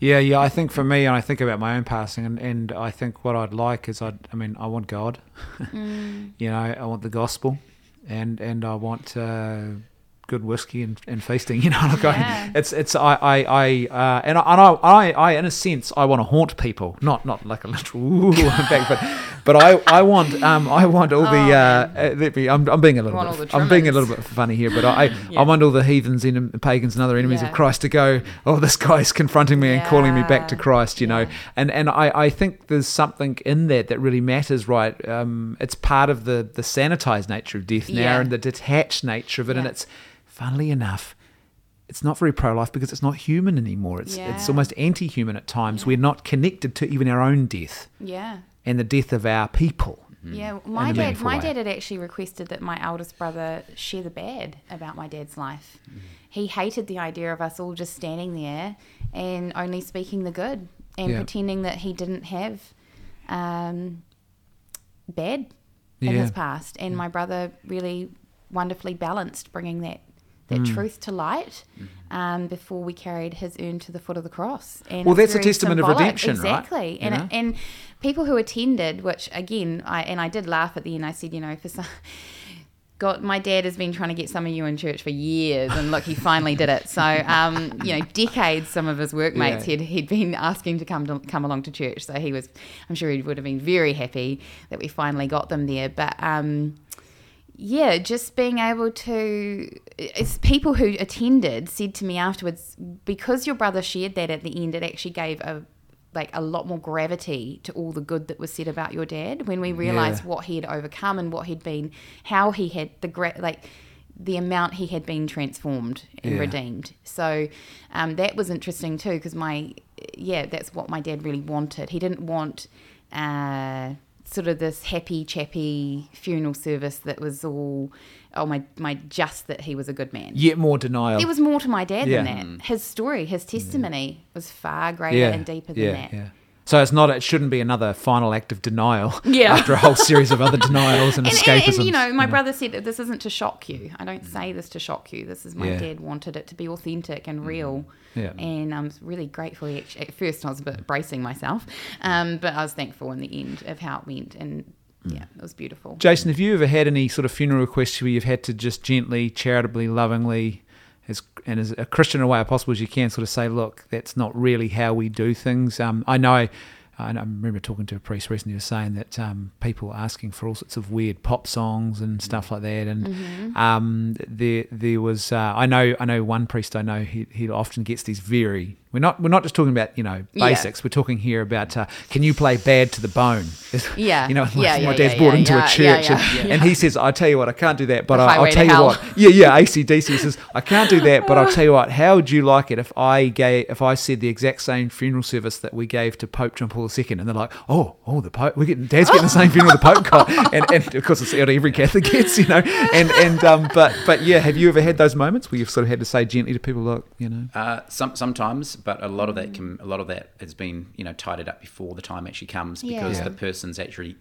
Yeah, yeah. I think for me, and I think about my own passing, and, and I think what I'd like is, I'd, I mean, I want God. Mm. you know, I want the gospel, and and I want uh, good whiskey and, and feasting. You know, like Yeah. I, it's it's I I, I uh, and I, and I, I I in a sense I want to haunt people, not not like a literal back, but but I I want um I want all the Oh, uh, uh let me, I'm I'm being a little bit I'm being a little bit funny here, but I I, Yeah. I want all the heathens and pagans and other enemies of Christ to go. Oh, this guy's confronting me and calling me back to Christ. You know, and and I, I think there's something in that that really matters, right? Um, it's part of the the sanitized nature of death now Yeah. and the detached nature of it, and it's funnily enough. It's not very pro-life because it's not human anymore. It's it's almost anti-human at times. We're not connected to even our own death Yeah. and the death of our people. Mm-hmm. Yeah, my dad, my way. dad had actually requested that my eldest brother share the bad about my dad's life. Mm-hmm. He hated the idea of us all just standing there and only speaking the good and Yeah. pretending that he didn't have um, bad in Yeah. his past. And mm. my brother really wonderfully balanced bringing that that Mm. truth to light um, before we carried his urn to the foot of the cross. And Well, that's a testament of symbolic. redemption, right? exactly. And and people who attended, which again, I and I did laugh at the end. I said, you know, for some. God, my dad has been trying to get some of you in church for years, and look, he finally did it. So, um, you know, decades. Some of his workmates Yeah. had he'd been asking to come to come along to church. So he was, I'm sure he would have been very happy that we finally got them there. But um, yeah, just being able to, it's people who attended said to me afterwards, because your brother shared that at the end, it actually gave a like a lot more gravity to all the good that was said about your dad when we realized Yeah. what he had overcome and what he'd been, how he had the gra- like the amount he had been transformed and Yeah. redeemed. So um, that was interesting too because my yeah, that's what my dad really wanted. He didn't want. Uh, sort of this happy chappy funeral service that was all oh my my just that he was a good man. Yet more denial. There was more to my dad Yeah. than that. Hmm. His story, his testimony was far greater yeah, and deeper than yeah, that. So it's not. It shouldn't be another final act of denial. Yeah. After a whole series of other denials and, And, escapisms. and, and, you know, my brother said that this isn't to shock you. I don't say this to shock you. This is my Yeah. dad wanted it to be authentic and real. Yeah. And I'm really grateful. Actually, at first, I was a bit bracing myself, um, but I was thankful in the end of how it went. And yeah, it was beautiful. Jason, have you ever had any sort of funeral requests where you've had to just gently, charitably, lovingly, as and as a Christian in a way as possible as you can, sort of say, look, that's not really how we do things. Um, I know. I I remember talking to a priest recently who was saying that um, people are asking for all sorts of weird pop songs and stuff like that, and Mm-hmm. um, there there was uh, I know I know one priest I know he he often gets these very we're not we're not just talking about you know Yeah. basics. We're talking here about uh, can you play bad to the bone? Yeah. you know my, Yeah, my yeah, dad's yeah, brought yeah, into yeah, a church yeah, and, and he says I tell you what I can't do that but I, I'll tell you hell. what. Yeah yeah ACDC says I can't do that but I'll tell you what how would you like it if I gave if I said the exact same funeral service that we gave to Pope John Paul II and they're like oh oh the Pope we're getting Dad's getting the same funeral the Pope got and, and of course it's what every Catholic gets you know? And and um but but yeah have you ever had those moments where you've sort of had to say gently to people look you know? Uh, some sometimes, but a lot of that can a lot of that has been you know tidied up before the time actually comes because Yeah. the person's actually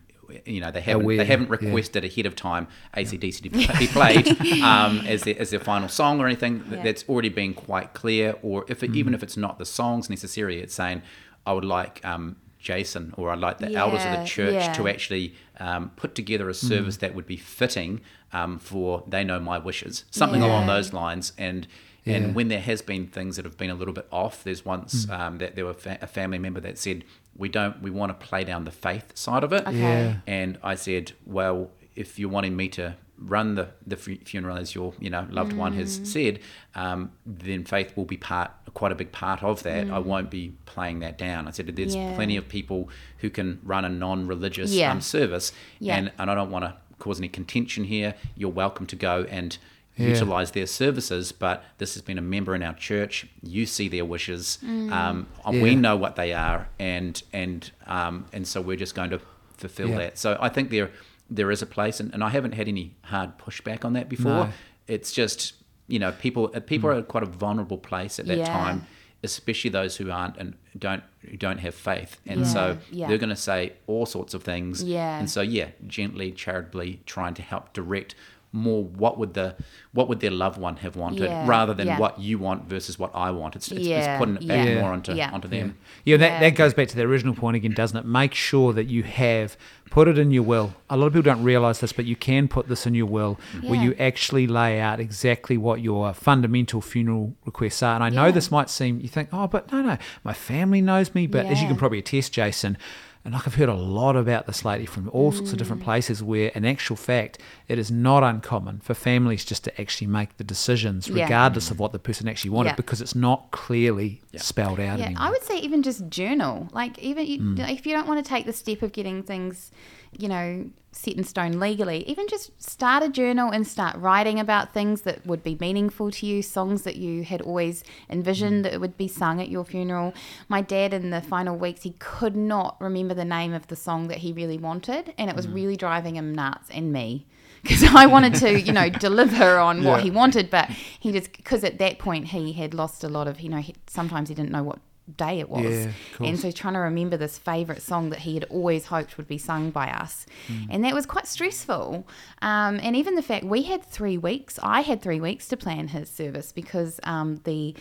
you know they haven't Aware, they haven't yeah. requested ahead of time ACDC to be be played um, as their as their final song or anything. Yeah. that's already been quite clear. Or if it, Mm. even if it's not the songs necessarily it's saying I would like um, Jason or I'd like the elders of the church to actually um, put together a Mm. service that would be fitting um, for they know my wishes. Something along those lines. And Yeah. and when there has been things that have been a little bit off, there's once um, that there were fa- a family member that said, "We don't, we want to play down the faith side of it." Okay. Yeah. And I said, "Well, if you're wanting me to run the the fu- funeral as your you know loved one has Mm. said, um, then faith will be part, quite a big part of that. I won't be playing that down." I said, "There's Mm. Yeah. plenty of people who can run a non-religious Yeah. um, service, Yeah. and and I don't want to cause any contention here. You're welcome to go and." Yeah. utilize their services, but this has been a member in our church. You see their wishes. Um, Yeah. We know what they are, and and um, and so we're just going to fulfill Yeah. that. So I think there there is a place, and, and I haven't had any hard pushback on that before. No. It's just you know people uh, people are at quite a vulnerable place at that Yeah. time, especially those who aren't and don't who don't have faith, and Yeah. so Yeah. they're going to say all sorts of things. Yeah. and so yeah, gently, charitably trying to help direct more what would the what would their loved one have wanted Yeah, rather than yeah. what you want versus what I want. It's, it's, it's putting it back yeah. more onto Yeah. onto them. yeah that, Yeah. that goes back to the original point again, doesn't it? Make sure that you have put it in your will. A lot of people don't realize this, but you can put this in your will where you actually lay out exactly what your fundamental funeral requests are. And I know this might seem, you think, oh, but no, no, my family knows me. But as you can probably attest, Jason, and like I've heard a lot about this lately from all sorts of different Mm. places where, in actual fact, it is not uncommon for families just to actually make the decisions Yeah. regardless of what the person actually wanted Yeah. because it's not clearly Yeah. spelled out Yeah, anymore. I would say even just journal. Like even you, Mm. if you don't want to take the step of getting things, you know, set in stone legally, even just start a journal and start writing about things that would be meaningful to you, songs that you had always envisioned Mm. that would be sung at your funeral. My dad in the final weeks, he could not remember the name of the song that he really wanted, and it Mm. was really driving him nuts and me. Because I wanted to, you know, deliver on what Yeah. he wanted, but he just because at that point he had lost a lot of, you know, he, sometimes he didn't know what day it was, Yeah, and so trying to remember this favorite song that he had always hoped would be sung by us, Mm. and that was quite stressful. Um, and even the fact we had three weeks, I had three weeks to plan his service because um, the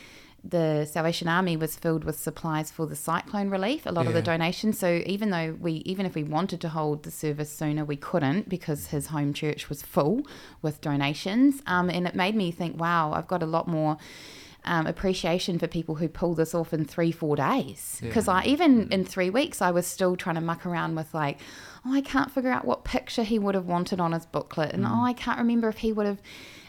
the Salvation Army was filled with supplies for the cyclone relief, a lot of the donations. So even though we, even if we wanted to hold the service sooner, we couldn't because his home church was full with donations. Um, and it made me think, wow, I've got a lot more um, appreciation for people who pull this off in three, four days. Because I even in three weeks, I was still trying to muck around with like, oh, I can't figure out what picture he would have wanted on his booklet, and oh, I can't remember if he would have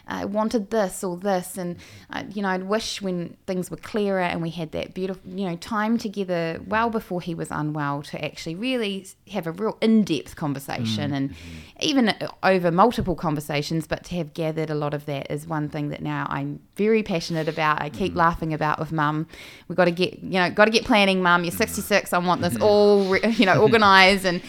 I wanted this or this, and uh, you know, I'd wish when things were clearer and we had that beautiful, you know, time together well before he was unwell to actually really have a real in-depth conversation, Mm. and even uh, over multiple conversations. But to have gathered a lot of that is one thing that now I'm very passionate about. I Mm. keep laughing about with Mum. We've got to get, you know, got to get planning, Mum. You're Mm. 66. I want this all, re- you know, organised. And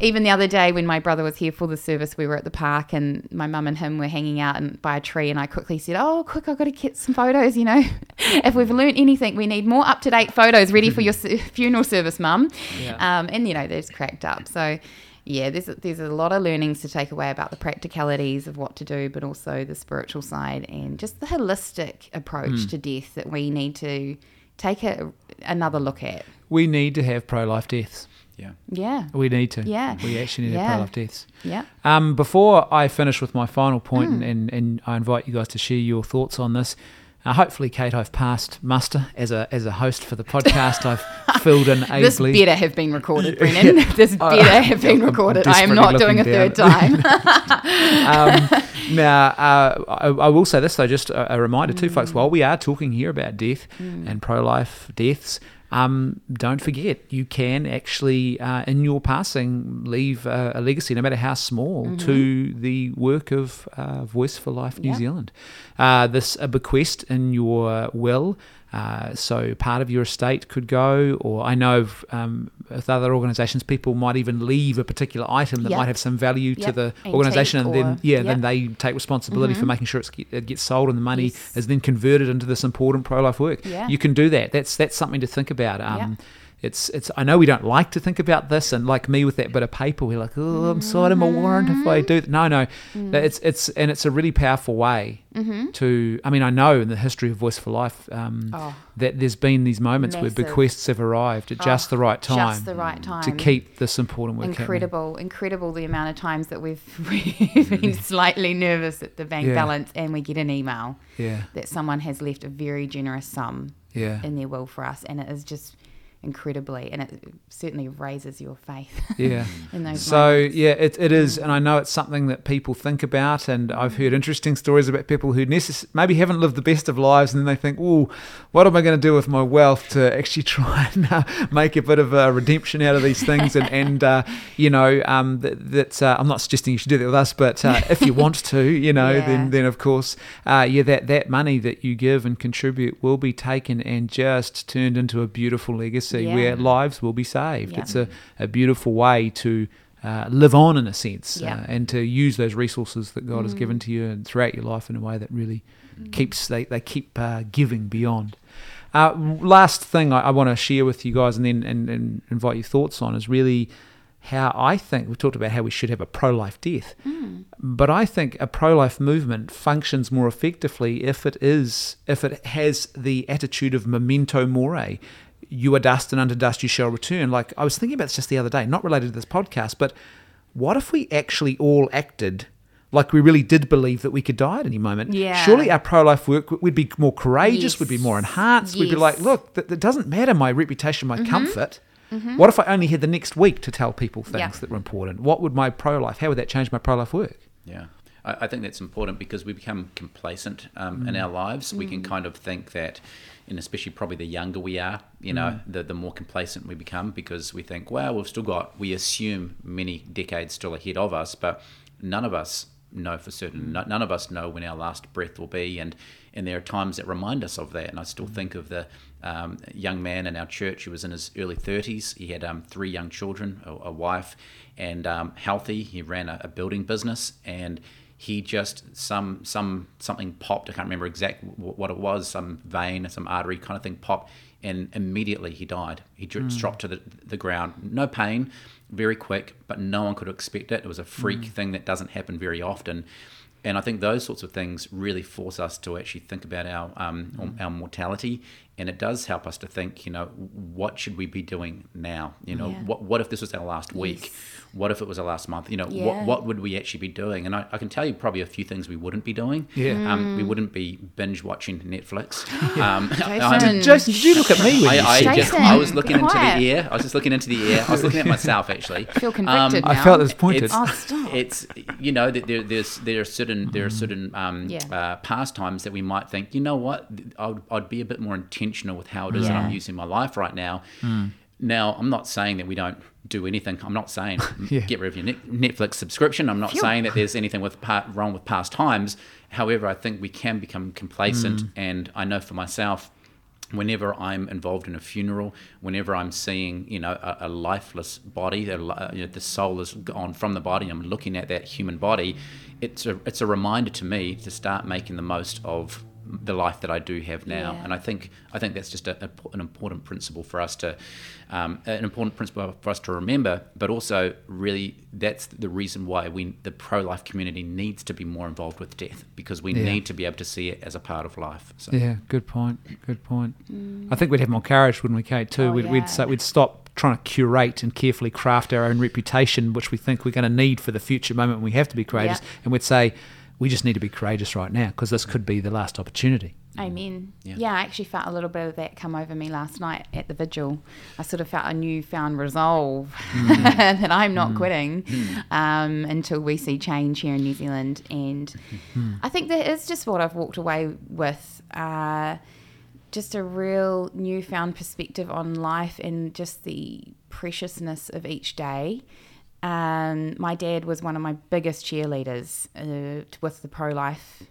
even the other day when my brother was here for the service, we were at the park and my mum and him were hanging out and by a tree. And I quickly said, "Oh, quick! I've got to get some photos. You know, if we've learnt anything, we need more up to date photos ready for your funeral service, Mum." Yeah. Um, and you know, they just cracked up. So. Yeah, there's there's a lot of learnings to take away about the practicalities of what to do, but also the spiritual side and just the holistic approach to death that we need to take a, another look at. We need to have pro life deaths. Yeah. Yeah, We need to. Yeah. We actually need to Yeah. pro life deaths. yeah. Um, before I finish with my final point, Hmm. and, and, and I invite you guys to share your thoughts on this. Uh, hopefully, Kate, I've passed muster as a as a host for the podcast. I've filled in ably. This better have been recorded, Brendan. This better have been I'm recorded. I am not doing a third time. um, now, uh, I, I will say this though, just a, a reminder too, Mm. folks. While we are talking here about death and pro-life deaths, um, don't forget you can actually, uh, in your passing, leave a, a legacy, no matter how small, to the work of uh, Voice for Life New Mm-hmm. Yeah. Zealand. Uh, this a bequest in your will. Uh, so part of your estate could go, or I know of, um, with other organisations, people might even leave a particular item that Yep. might have some value to Yep. the Antique organisation, and then yeah, yep. then they take responsibility for making sure it's, it gets sold, and the money Yes. is then converted into this important pro life work. Yeah. You can do that. That's that's something to think about. Um. It's it's. I know we don't like to think about this, and like me with that bit of paper, we're like, oh, I'm signing my warrant if I do. Th-. No, no, Mm. it's it's and it's a really powerful way Mm-hmm. to. I mean, I know in the history of Voice for Life um, Oh. that there's been these moments where bequests have arrived at just Oh, the right time, Just the right time. to keep this important work happening. incredible, incredible the amount of times that we've, we've been slightly nervous at the bank Yeah. balance and we get an email Yeah, that someone has left a very generous sum yeah, in their will for us, and it is just incredibly, and it certainly raises your faith yeah. in those. So moments. yeah, it, it is, and I know it's something that people think about, and I've heard interesting stories about people who necess- maybe haven't lived the best of lives, and then they think, "Oh, what am I going to do with my wealth to actually try and uh, make a bit of a redemption out of these things?" And and uh, you know, um, that, that's uh, I'm not suggesting you should do that with us, but uh, if you want to, you know, Yeah. then then of course, uh, yeah, that that money that you give and contribute will be taken and just turned into a beautiful legacy Yeah. where lives will be saved. Yeah. It's a, a beautiful way to uh, live on in a sense Yeah. uh, and to use those resources that God has Mm. given to you and throughout your life in a way that really keeps they, they keep uh, giving beyond. Uh, last thing I, I want to share with you guys and then and, and invite your thoughts on is really how I think we've talked about how we should have a pro-life death, Mm. but I think a pro-life movement functions more effectively if it is if it has the attitude of memento mori. You are dust, and under dust you shall return. Like I was thinking about this just the other day, not related to this podcast, but what if we actually all acted like we really did believe that we could die at any moment? Yeah. Surely our pro-life work would be more courageous, would be more Yes. enhanced. We'd be like, look, that, that doesn't matter my reputation, my Mm-hmm. comfort. What if I only had the next week to tell people things Yeah. that were important? What would my pro-life? How would that change my pro-life work? Yeah. I, I think that's important because we become complacent um, in our lives. We can kind of think that, and especially probably the younger we are, you know, the, the more complacent we become because we think, well, we've still got, we assume many decades still ahead of us, but none of us know for certain. No, none of us know when our last breath will be. And, and there are times that remind us of that. And I still think of the um, young man in our church who was in his early 30s. He had um, three young children, a, a wife, and um, healthy. He ran a, a building business and he just some some something popped. I can't remember exact what it was. Some vein, some artery kind of thing popped, and immediately he died. He dro- hmm. dropped to the, the ground. No pain, very quick, but no one could expect it. It was a freak hmm. thing that doesn't happen very often. And I think those sorts of things really force us to actually think about our um, hmm. our mortality and it does help us to think, you know, what should we be doing now? You know, Yeah. what what if this was our last week? Yes. What if it was our last month? You know, Yeah. what what would we actually be doing? And I, I can tell you probably a few things we wouldn't be doing. Yeah. Um, Mm. we wouldn't be binge watching Netflix. Um, Jason. I'm- Jason, did you look at me when I, you I said just Jason, I was looking be into quiet. the air. I was just looking into the air. I was looking at myself actually. feel convicted I now. felt disappointed. It's, Oh, stop. it's you know that there, there's there are certain there are certain um, Yeah. uh, pastimes that we might think you know what I'd, I'd be a bit more intentional with how it is that I'm using my life right now. Now I'm not saying that we don't do anything. I'm not saying Yeah. get rid of your Netflix subscription. I'm not Phew. saying that there's anything with pa- wrong with past times. However, I think we can become complacent, mm. and I know for myself whenever I'm involved in a funeral, whenever I'm seeing, you know, a, a lifeless body, a, you know, the soul is gone from the body, I'm looking at that human body, it's a, it's a reminder to me to start making the most of the life that I do have now. Yeah. And I think I think that's just a, a- an important principle for us to, um, an important principle for us to remember. But also, really, that's the reason why we the pro life community needs to be more involved with death because we Yeah. need to be able to see it as a part of life. So. Yeah, good point. Good point. I think we'd have more courage, wouldn't we, Kate? Too. Oh, we'd, yeah. we'd say we'd stop trying to curate and carefully craft our own reputation, which we think we're going to need for the future moment when we have to be creators. Yeah. and we'd say we just need to be courageous right now because this could be the last opportunity. Amen. Yeah. Yeah. I actually felt a little bit of that come over me last night at the vigil. I sort of felt a newfound resolve that I'm not quitting um, until we see change here in New Zealand. And I think that is just what I've walked away with. Uh, just a real newfound perspective on life and just the preciousness of each day. Um, my dad was one of my biggest cheerleaders uh, with the pro life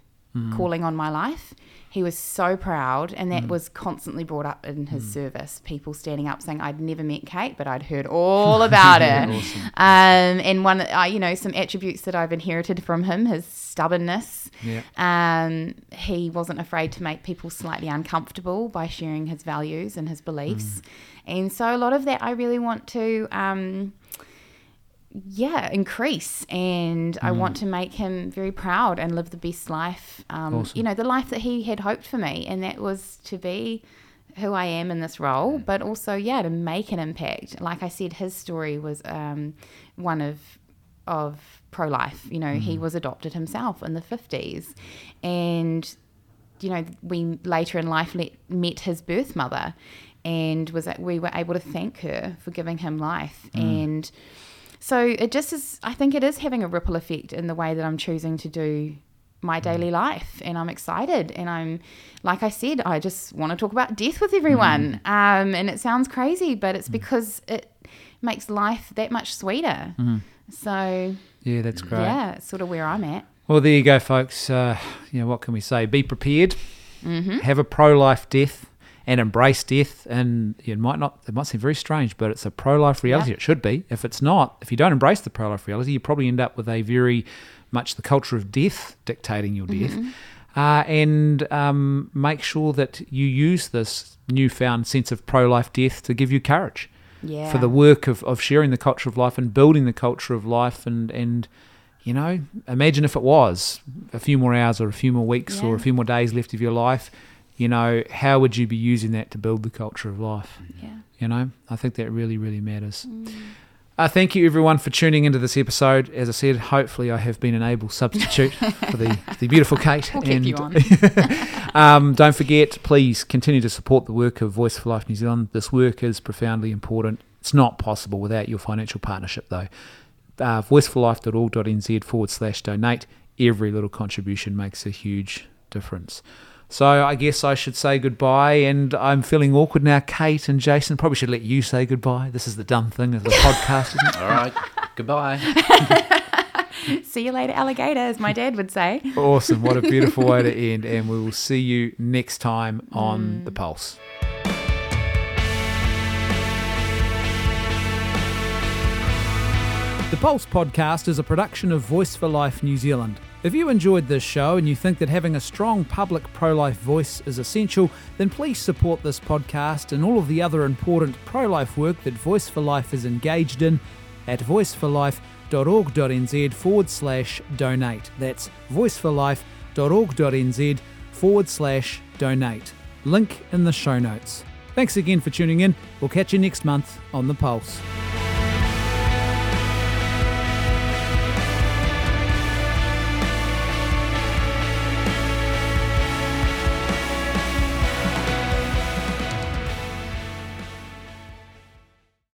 calling on my life. He was so proud, and that was constantly brought up in his service. People standing up saying, "I'd never met Kate, but I'd heard all about it." Um, and one, uh, you know, some attributes that I've inherited from him: his stubbornness. Yeah. Um, he wasn't afraid to make people slightly uncomfortable by sharing his values and his beliefs. And so a lot of that I really want to, um, yeah, increase. And I want to make him very proud and live the best life, um, Awesome. you know, the life that he had hoped for me. And that was to be who I am in this role, but also, yeah, to make an impact. Like I said, his story was um, one of of pro life. You know, he was adopted himself in the fifties, and you know, we later in life let, met his birth mother, and was we were able to thank her for giving him life, and so it just is. I think it is having a ripple effect in the way that I'm choosing to do my daily life and I'm excited and I'm like I said I just want to talk about death with everyone um, and it sounds crazy but it's because it makes life that much sweeter so Yeah, that's great. yeah it's sort of where I'm at Well, there you go, folks. Uh, you know, what can we say? Be prepared. Mm-hmm. Have a pro-life death and embrace death. And it might not. It might seem very strange, but it's a pro-life reality. Yep. It should be. If it's not, if you don't embrace the pro-life reality, you probably end up with a very much the culture of death dictating your death. Mm-hmm. Uh, and um, make sure that you use this newfound sense of pro-life death to give you courage yeah for the work of, of sharing the culture of life and building the culture of life and and you know imagine if it was a few more hours or a few more weeks or a few more days left of your life you know how would you be using that to build the culture of life yeah you know i think that really really matters Mm. uh, thank you everyone for tuning into this episode as i said hopefully i have been an able substitute for the, the beautiful kate We'll keep you on. um, don't forget, please continue to support the work of Voice for Life New Zealand. This work is profoundly important. It's not possible without your financial partnership, though. Uh, voiceforlife.org.nz forward slash donate. Every little contribution makes a huge difference. So I guess I should say goodbye, and I'm feeling awkward now. Kate and Jason probably should let you say goodbye. This is the dumb thing of the podcast, isn't it? All right. Goodbye. see you later alligator as my dad would say Awesome. What a beautiful way to end. And we will see you next time on mm. The Pulse. The Pulse podcast is a production of Voice for Life New Zealand. If you enjoyed this show and you think that having a strong public pro life voice is essential, then please support this podcast and all of the other important pro life work that Voice for Life is engaged in at voiceforlife.org.nz forward slash donate. That's voiceforlife.org.nz forward slash donate. Link in the show notes. Thanks again for tuning in. We'll catch you next month on The Pulse.